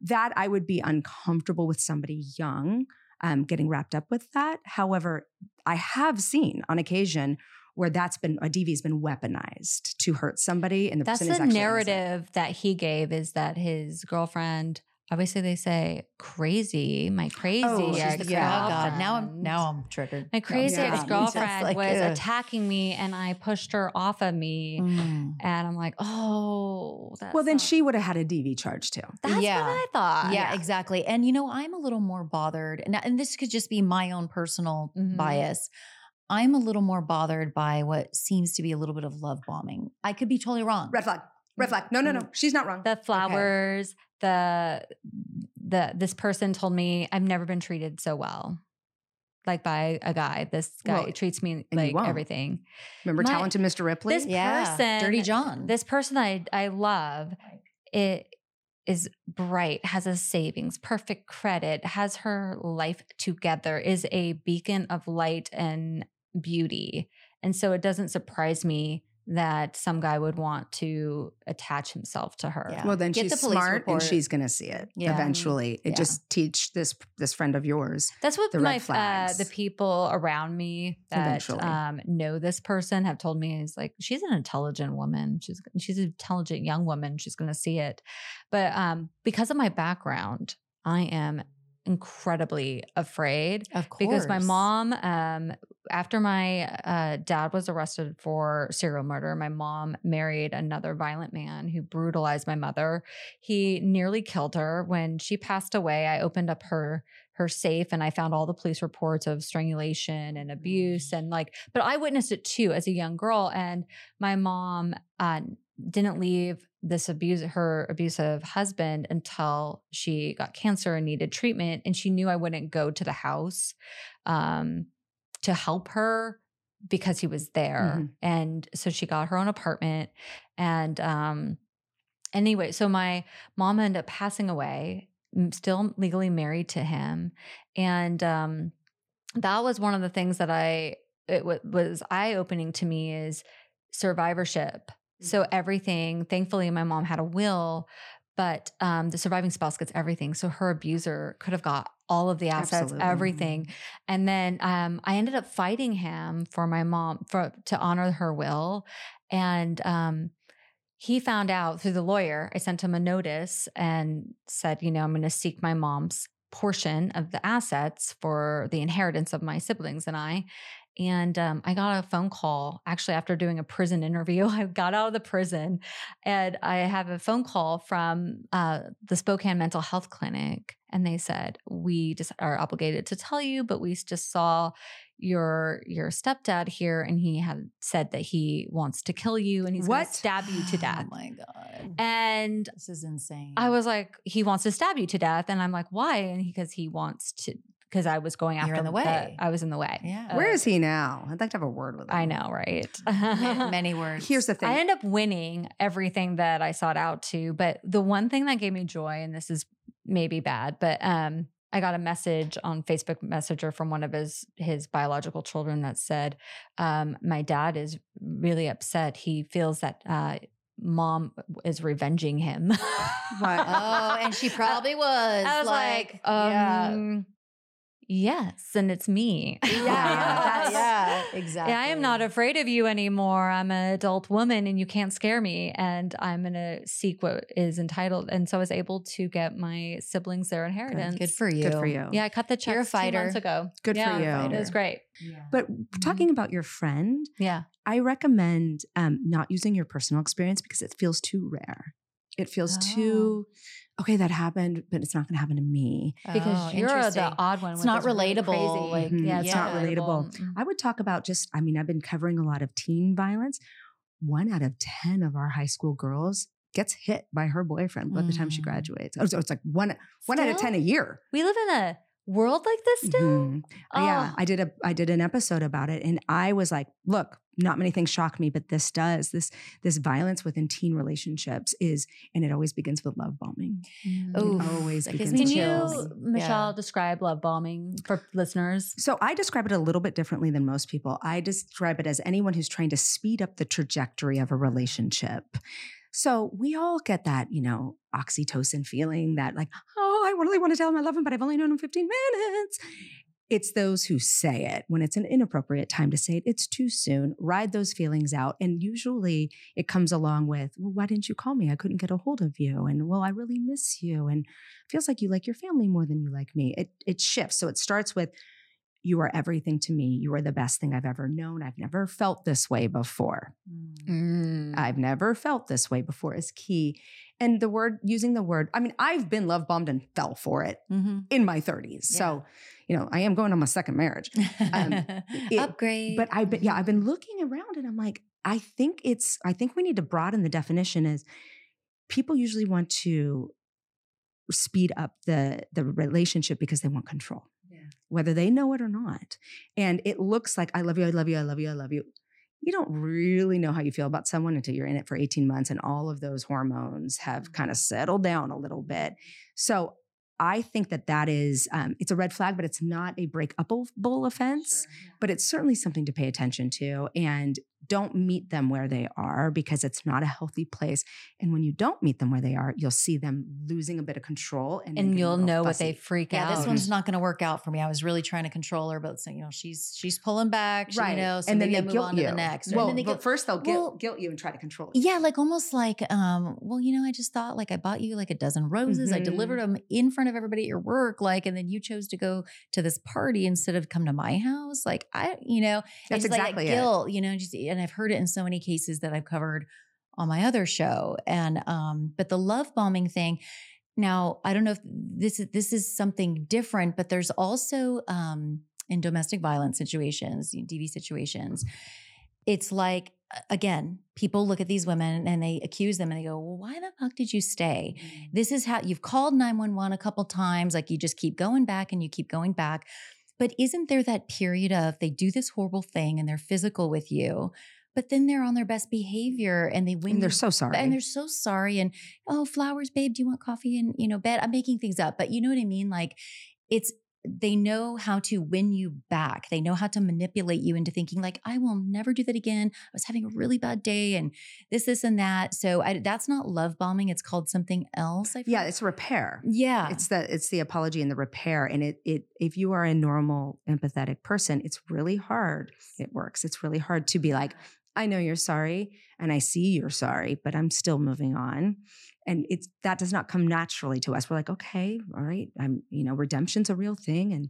That I would be uncomfortable with somebody young um, getting wrapped up with that. However, I have seen on occasion where that's been a DV has been weaponized to hurt somebody, and the That's person is the actually innocent. narrative that he gave is that his girlfriend, obviously they say crazy, my crazy Oh, she's ex the yeah, God. Now I'm now I'm triggered. my crazy Yeah. ex girlfriend like, was ugh. attacking me and I pushed her off of me. Mm. And I'm like, oh, that's Well, then not- she would have had a DV charge too. That's Yeah. what I thought. yeah, exactly. And you know, I'm a little more bothered, and, and this could just be my own personal Mhm. bias. I'm a little more bothered by what seems to be a little bit of love bombing. I could be totally wrong. Red flag. Red flag. No, no, no. Mm. She's not wrong. The flowers, the the this person told me I've never been treated so well. Like by a guy. This guy Well, treats me like everything. Remember my- talented Mr. Ripley? This Yeah, person Dirty John. This person I I love it is bright, has a savings, perfect credit, has her life together, is a beacon of light and beauty. And so it doesn't surprise me that some guy would want to attach himself to her. Yeah. well, then Get she's police smart report. and she's going to see it Yeah. eventually. It Yeah. just teach this this friend of yours. That's what the my red uh, the people around me that um, know this person have told me is like she's an intelligent woman. She's she's an intelligent young woman. She's going to see it, but um, because of my background, I am incredibly afraid of course. because my mom um after my uh, dad was arrested for serial murder my mom married another violent man who brutalized my mother. He nearly killed her. When she passed away i opened up her her safe and i found all the police reports of strangulation and abuse and like but i witnessed it too as a young girl and my mom uh, didn't leave this abuse her abusive husband until she got cancer and needed treatment and she knew I wouldn't go to the house um, to help her because he was there Mhm. and so she got her own apartment and um anyway so my mom ended up passing away still legally married to him and um that was one of the things that I it w- was eye opening to me is survivorship. So everything, thankfully, my mom had a will, but um, the surviving spouse gets everything. So her abuser could have got all of the assets, Absolutely. everything. And then um, I ended up fighting him for my mom for to honor her will, and um, he found out through the lawyer. I sent him a notice and said, you know, I'm going to seek my mom's portion of the assets for the inheritance of my siblings and I. And um, I got a phone call actually after doing a prison interview. I got out of the prison and I have a phone call from uh, the Spokane Mental Health Clinic. And they said, We just are obligated to tell you, but we just saw your your stepdad here and he had said that he wants to kill you and he's gonna stab you to death. Oh my god, and this is insane. I was like, he wants to stab you to death. And I'm like, why? And because he wants to, because I was going You're after in the way. I was in the way. Yeah. Where Uh, is he now? I'd like to have a word with him. I know, right? Many words. Here's the thing. I end up winning everything that I sought out to. But the one thing that gave me joy, and this is maybe bad, but um, I got a message on Facebook Messenger from one of his his biological children that said, um, "My dad is really upset. He feels that uh, mom is revenging him." What? Oh, and she probably was. I was like, um, yes, and it's me. yeah, Yeah, yeah, that's- yeah, exactly. I am not afraid of you anymore. I'm an adult woman and you can't scare me. And I'm going to seek what is entitled. And so I was able to get my siblings their inheritance. Good for you. Good for you. Yeah, I cut the check You're a two fighter. months ago. Good for Yeah, you. It was great. But talking about your friend, Yeah. I recommend um, not using your personal experience because it feels too rare. It feels Oh. too okay. That happened, but it's not going to happen to me. Because Oh, you're the odd one. It's not this really relatable, crazy- like, Mhm. yeah, It's not relatable. Mm. I would talk about just. I mean, I've been covering a lot of teen violence. One out of ten of our high school girls gets hit by her boyfriend by the time she Mm. graduates. Oh, so it's like one one out of ten a year. We live in a world like this still. Mhm. Yeah, Oh. I did a I did an episode about it, and I was like, look, not many things shock me, but this does. This this violence within teen relationships is, and it always begins with love bombing. Oof, always that begins Can with chills. you, bombing. Michelle, Yeah. describe love bombing for listeners? So I describe it a little bit differently than most people. I describe it as anyone who's trying to speed up the trajectory of a relationship. So we all get that, you know, oxytocin feeling that like, oh, Oh, I really want to tell him I love him, but I've only known him 15 minutes. It's those who say it when it's an inappropriate time to say it. It's too soon. Ride those feelings out. And usually it comes along with, well, why didn't you call me? I couldn't get a hold of you. And well, I really miss you. And feels like you like your family more than you like me. It it shifts. So it starts with you are everything to me. You are the best thing I've ever known. I've never felt this way before. Mm. I've never felt this way before is key. And the word, using the word, I mean, I've been love bombed and fell for it Mm-hmm. in my 30s. So, you know, I am going on my second marriage. Um, it- Upgrade. But I've been, yeah, I've been looking around and I'm like, I think it's, I think we need to broaden the definition as people usually want to speed up the the relationship because they want control. Whether they know it or not. And it looks like I love you, I love you, I love you, I love you. You don't really know how you feel about someone until you're in it for 18 months and all of those hormones have kind of settled down a little bit. So I think that that is um, it's a red flag, but it's not a breakupable offense but it's certainly something to pay attention to. And don't meet them where they are because it's not a healthy place. And when you don't meet them where they are, you'll see them losing a bit of control and, and you'll know what they freak yeah, out. Yeah, this one's not going to work out for me. I was really trying to control her, but saying, you know, she's she's pulling back, she, right? you know, so and then they I move guilt on you. to the next. Well, and then they but guilt- first they'll guilt, well, guilt you and try to control you. yeah, like almost like, um, well, you know, I just thought like I bought you like a dozen roses. I Mhm. delivered them in front of everybody at your work, like, and then you chose to go to this party instead of come to my house. Like, I, you know, That's it's like exactly that it. guilt, you know, just and I've heard it in so many cases that I've covered on my other show. And um, but the love bombing thing, now I don't know if this is this is something different, but there's also um in domestic violence situations, DV situations, it's like again, people look at these women and they accuse them and they go, Well, why the fuck did you stay? This is how you've called 911 a couple times, like you just keep going back and you keep going back. But isn't there that period of they do this horrible thing and they're physical with you, but then they're on their best behavior and they win And they're you so sorry. and they're so sorry and oh flowers babe do you want coffee and you know bed i'm making things up but you know what i mean like it's they know how to win you back they know how to manipulate you into thinking like i will never do that again i was having a really bad day and this this and that so I, that's not love bombing it's called something else I yeah, it's repair. yeah It's the it's the apology and the repair. And it it if you are a normal empathetic person, it's really hard. It works. It's really hard to be like, I know you're sorry and I see you're sorry, but I'm still moving on. And it's that does not come naturally to us. We're like, okay, all right, I'm, you know, redemption's a real thing. And,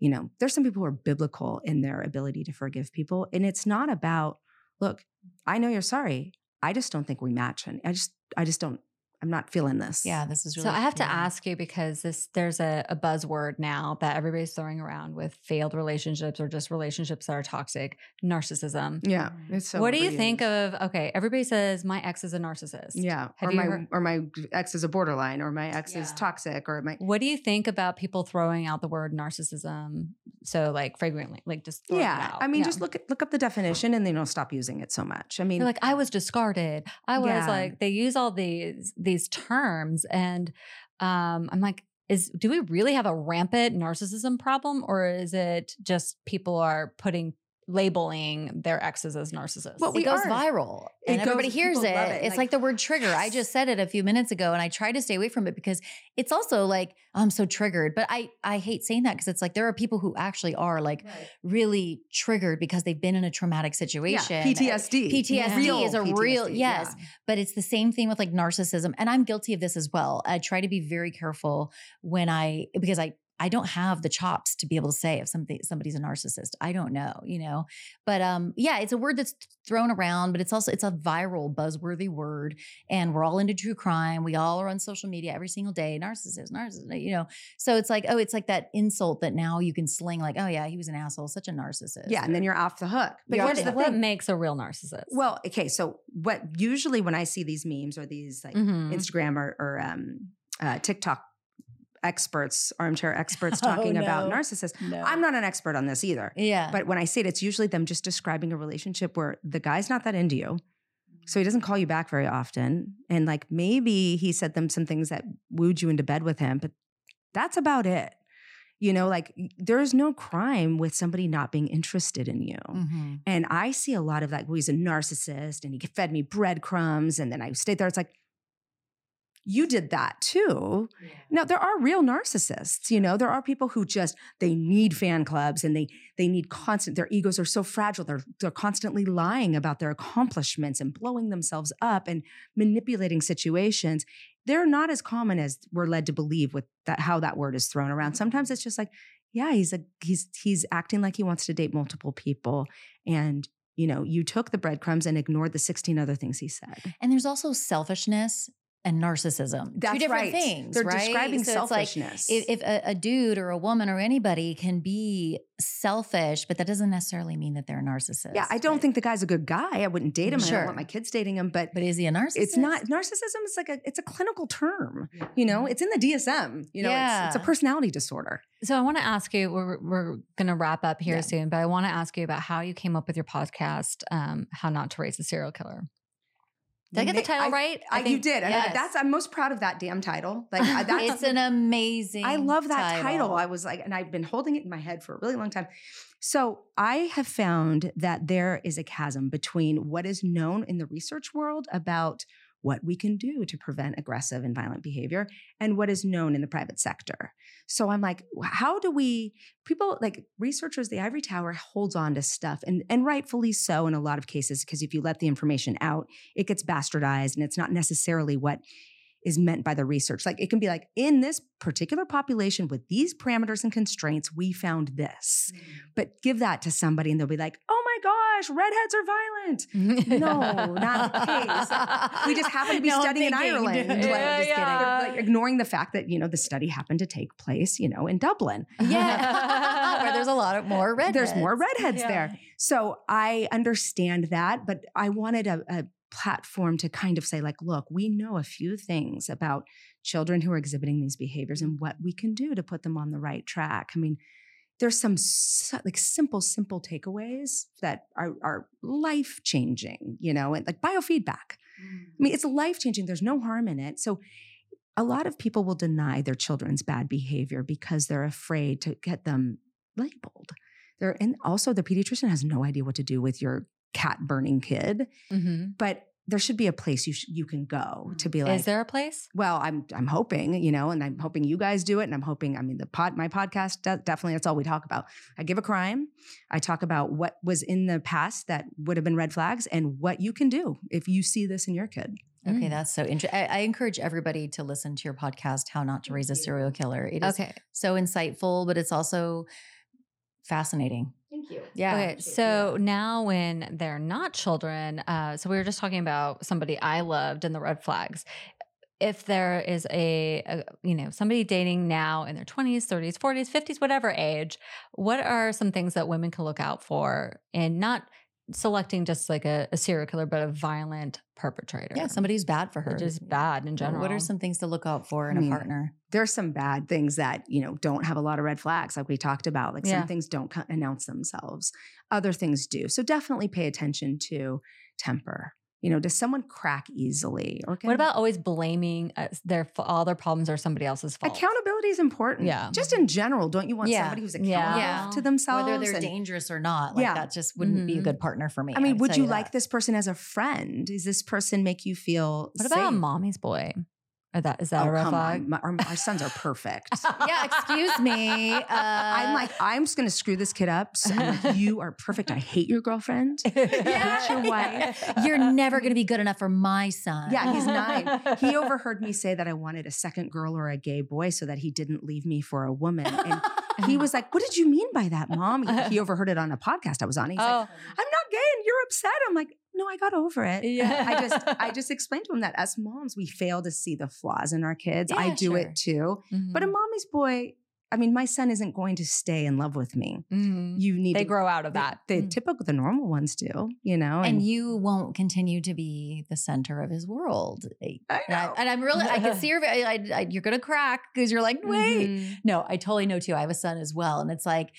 you know, there's some people who are biblical in their ability to forgive people. And it's not about, look, I know you're sorry. I just don't think we match. And I just, I just don't, I'm not feeling this. yeah this is really So I have to ask you because this there's a, a buzzword now that everybody's throwing around with failed relationships or just relationships that are toxic, narcissism. Yeah. It's so what do you think of okay, everybody says my ex is a narcissist. Yeah. Have or you my heard- or my ex is a borderline or my ex is toxic or my What do you think about people throwing out the word narcissism so like frequently, like just Yeah. out? I mean Yeah. just look at look up the definition and then you'll stop using it so much. I mean They're like I was discarded. I was Yeah. like they use all these these terms and um I'm like is do we really have a rampant narcissism problem or is it just people are putting labeling their exes as narcissists? Well, it goes are. viral It and everybody goes- hears it. it, It's like- like, the word trigger. I just said it a few minutes ago and I try to stay away from it because it's also like oh, I'm so triggered. But I I hate saying that because it's like there are people who actually are like really triggered because they've been in a traumatic yeah, situation. PTSD. PTSD Real is a real yes, yeah. but it's the same thing with like narcissism and I'm guilty of this as well. I try to be very careful when I because I I don't have the chops to be able to say if something somebody's a narcissist. I don't know, you know. But um yeah, it's a word that's thrown around, but it's also it's a viral buzzworthy word and we're all into true crime. We all are on social media every single day, narcissist, narcissist, you know. So it's like oh, it's like that insult that now you can sling like, "Oh yeah, he was an asshole, such a narcissist." Yeah, and then you're off the hook. but what, have to what makes a real narcissist? well, okay, so what usually when I see these memes or these like Mhm. Instagram or, or um, uh, TikTok experts, armchair experts Oh, talking about narcissists, no. I'm not an expert on this either. Yeah. But when I say it, it's usually them just describing a relationship where the guy's not that into you. So he doesn't call you back very often. And like maybe he said them some things that wooed you into bed with him, but that's about it. You know, like there's no crime with somebody not being interested in you. Mhm. And I see a lot of that. Well, he's a narcissist and he fed me breadcrumbs. And then I stayed there. It's like, you did that too. Now there are real narcissists, you know. There are people who just they need fan clubs and they they need constant their egos are so fragile. They're they're constantly lying about their accomplishments and blowing themselves up and manipulating situations. They're not as common as we're led to believe with that how that word is thrown around. Mm-hmm. Sometimes it's just like, yeah, he's a he's he's acting like he wants to date multiple people and you know, you took the breadcrumbs and ignored the 16 other things he said. And there's also selfishness and narcissism. That's Two different right. things. They're right? describing So it's like, selfishness. if, if a, a dude or a woman or anybody can be selfish, but that doesn't necessarily mean that they're a narcissist. Yeah, I don't think the guy's a good guy. I wouldn't date him. I don't want my kids dating him. But, But is he a narcissist? it's not narcissism. Is like a it's a clinical term. You know, it's in the DSM. You know, it's, it's a personality disorder. So I want to ask you. We're we're going to wrap up here Yeah. soon, but I want to ask you about how you came up with your podcast, um, "How Not to Raise a Serial Killer." Did I get the title right? I, you think- did. and yes. that's I'm most proud of that damn title. Like that's it's an amazing. I love that title. title. I was like, and I've been holding it in my head for a really long time. So I have found that there is a chasm between what is known in the research world about what we can do to prevent aggressive and violent behavior and what is known in the private sector. So I'm like, how do we people like researchers, the ivory tower holds on to stuff and and rightfully so in a lot of cases, because if you let the information out, it gets bastardized and it's not necessarily what is meant by the research. Like it can be like in this particular population with these parameters and constraints, we found this. Mm. But give that to somebody and they'll be like, oh gosh, redheads are violent. No, not the case. We just happen to be No, studying in. Ireland. Like, yeah, just kidding. yeah. Like ignoring the fact that, you know, the study happened to take place, you know, in Dublin. yeah, where there's a lot of more redheads. There's more redheads Yeah. there. So I understand that, but I wanted a, a platform to kind of say, like, look, we know a few things about children who are exhibiting these behaviors and what we can do to put them on the right track. I mean, there's some like simple, simple takeaways that are, are life changing, you know, and like biofeedback. I mean, it's life changing. There's no harm in it. So, a lot of people will deny their children's bad behavior because they're afraid to get them labeled. They're, and also, the pediatrician has no idea what to do with your cat burning kid. Mhm. But there should be a place you sh- you can go to be like. Is there a place? Well, I'm I'm hoping, you know, and I'm hoping you guys do it, and I'm hoping. I mean, the pod, my podcast, de- definitely, that's all we talk about. I give a crime, I talk about what was in the past that would have been red flags, and what you can do if you see this in your kid. Okay, Mm. that's so interesting. I, I encourage everybody to listen to your podcast, How Not to Raise a Serial Killer. It is Okay. so insightful, but it's also fascinating. Thank you. Yeah. Okay, so now when they're not children, uh, so we were just talking about somebody I loved and the red flags. If there is a, a, you know, somebody dating now in their 20s, 30s, 40s, 50s, whatever age, what are some things that women can look out for and not selecting just like a, a serial killer, but a violent perpetrator? Yeah, somebody's bad for her. just bad in general. What are some things to look out for in I a mean, partner? There's some bad things that you know don't have a lot of red flags, like we talked about. Like Yeah. some things don't co- announce themselves, other things do. So definitely pay attention to temper. You know, does someone crack easily, or can What about always blaming uh, their all their problems are somebody else's fault? accountability is important? Yeah. just in general, don't you want Yeah. somebody who's Yeah. accountable Yeah. to themselves? Whether they're and- dangerous or not, like Yeah. that just wouldn't be a Mhm. good partner for me. I mean, I'd would tell you like this person as a friend? Does this person make you feel What about a mommy's boy? Or that is that Oh, a red flag? My- our, our sons are perfect. Yeah, excuse me. Uh, I'm like, I'm just going to screw this kid up. So like, you are perfect. I hate your girlfriend. I hate your wife. you're never going to be good enough for my son. Yeah, he's nine. He overheard me say that I wanted a second girl or a gay boy so that he didn't leave me for a woman. And he was like, What did you mean by that, mom? He, he overheard it on a podcast I was on. He's like, oh, I'm not gay and you're upset. I'm like, No, I got over it. yeah. I just I just explained to him that as moms, we fail to see the flaws in our kids. I do sure. it too. Mhm. But a mommy's boy, I mean, my son isn't going to stay in love with me. Mhm. You need they to grow out of that. The, Mm. typical, the normal ones do, you know. and you won't continue to be the center of his world. I And, I, know. and I'm really, I can see your, I, I, I- you're gonna crack because you're like, wait, Mhm. no, I totally know too. I have a son as well, and it's like,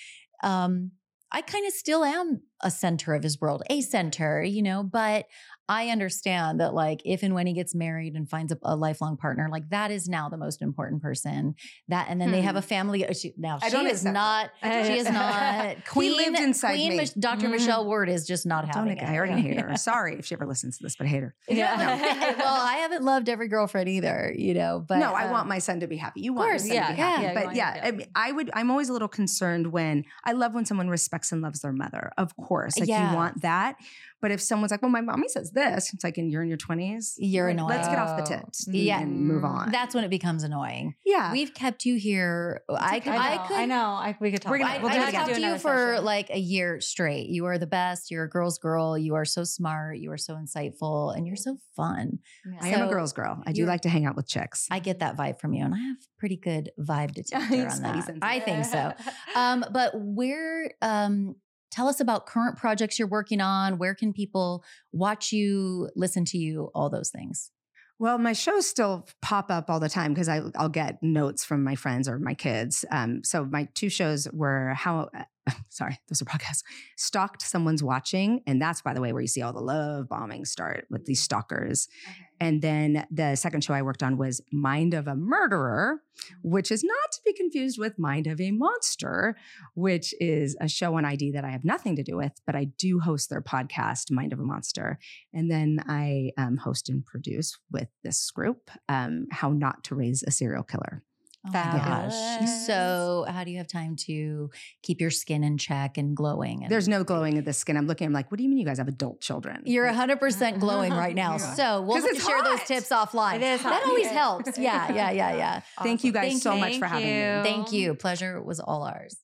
um, I kind of still am a center of his world, a center, you know, but I understand that like if and when he gets married and finds a, a lifelong partner, like that is now the most important person. That and then they have a family. uh, She, now I she is not. it. She is not. Queen lived inside Queen me. Dr. Mhm. Michelle Ward is just not Don't it. I already hate her. Sorry if she ever listens to this, but I hate her. Yeah. No. well, I haven't loved every girlfriend either, you know. But no, I uh, want my son to be happy. You want course, your son yeah, to be happy. yeah, but yeah, yeah. I, mean, I would. I'm always a little concerned when I love when someone respects and loves their mother. Of course, like Yeah. you want that. But if someone's like, "Well, my mommy says this," it's like, "And you're in your 20s. You're Like, Let's get off the tits. Yeah. and move on. That's when it becomes annoying. yeah. We've kept you here. I, okay. could. I I, know. could. I know. I, we could talk. We're gonna- about we'll it. I it again. talked to you for session. like a year straight. You are the best. You're a girl's girl. You are so smart. You are so insightful, and you're so fun. I am a girl's girl. I do like to hang out with chicks. I get that vibe from you, and I have pretty good vibe detector on that. I think so. Um, but where? Um, tell us about current projects you're working on. Where can people watch you, listen to you, all those things? Well, my shows still pop up all the time because I'll get notes from my friends or my kids. Um, so my two shows were how sorry, those are podcasts, stalked someone's watching. And that's, by the way, where you see all the love bombing start with these stalkers. Okay. And then the second show I worked on was Mind of a Murderer, which is not to be confused with Mind of a Monster, which is a show on ID that I have nothing to do with, but I do host their podcast, Mind of a Monster. And then I um, host and produce with this group, um, How Not to Raise a Serial Killer. Oh gosh. So, how do you have time to keep your skin in check and glowing? And- There's no glowing of the skin. I'm looking, I'm like, what do you mean you guys have adult children? You're 100% glowing right now. Yeah. So, we'll have to share those tips offline. It is hot. That always helps. Yeah, yeah, yeah, yeah. Awesome. Thank you guys Thank so you. much for having me. Thank you. Pleasure was all ours.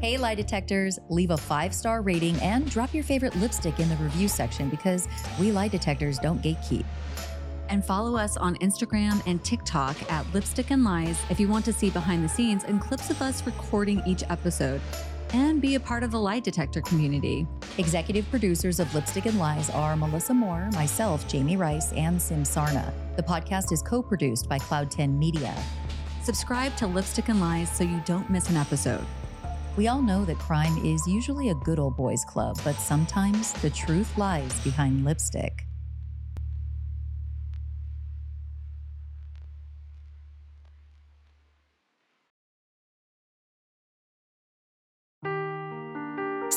Hey, lie detectors, leave a five star rating and drop your favorite lipstick in the review section because we lie detectors don't gatekeep. And follow us on Instagram and TikTok at Lipstick and Lies if you want to see behind the scenes and clips of us recording each episode. And be a part of the lie detector community. Executive producers of Lipstick and Lies are Melissa Moore, myself, Jami Rice, and Sim Sarna. The podcast is co produced by Cloud 10 Media. Subscribe to Lipstick and Lies so you don't miss an episode. We all know that crime is usually a good old boys club, but sometimes the truth lies behind lipstick.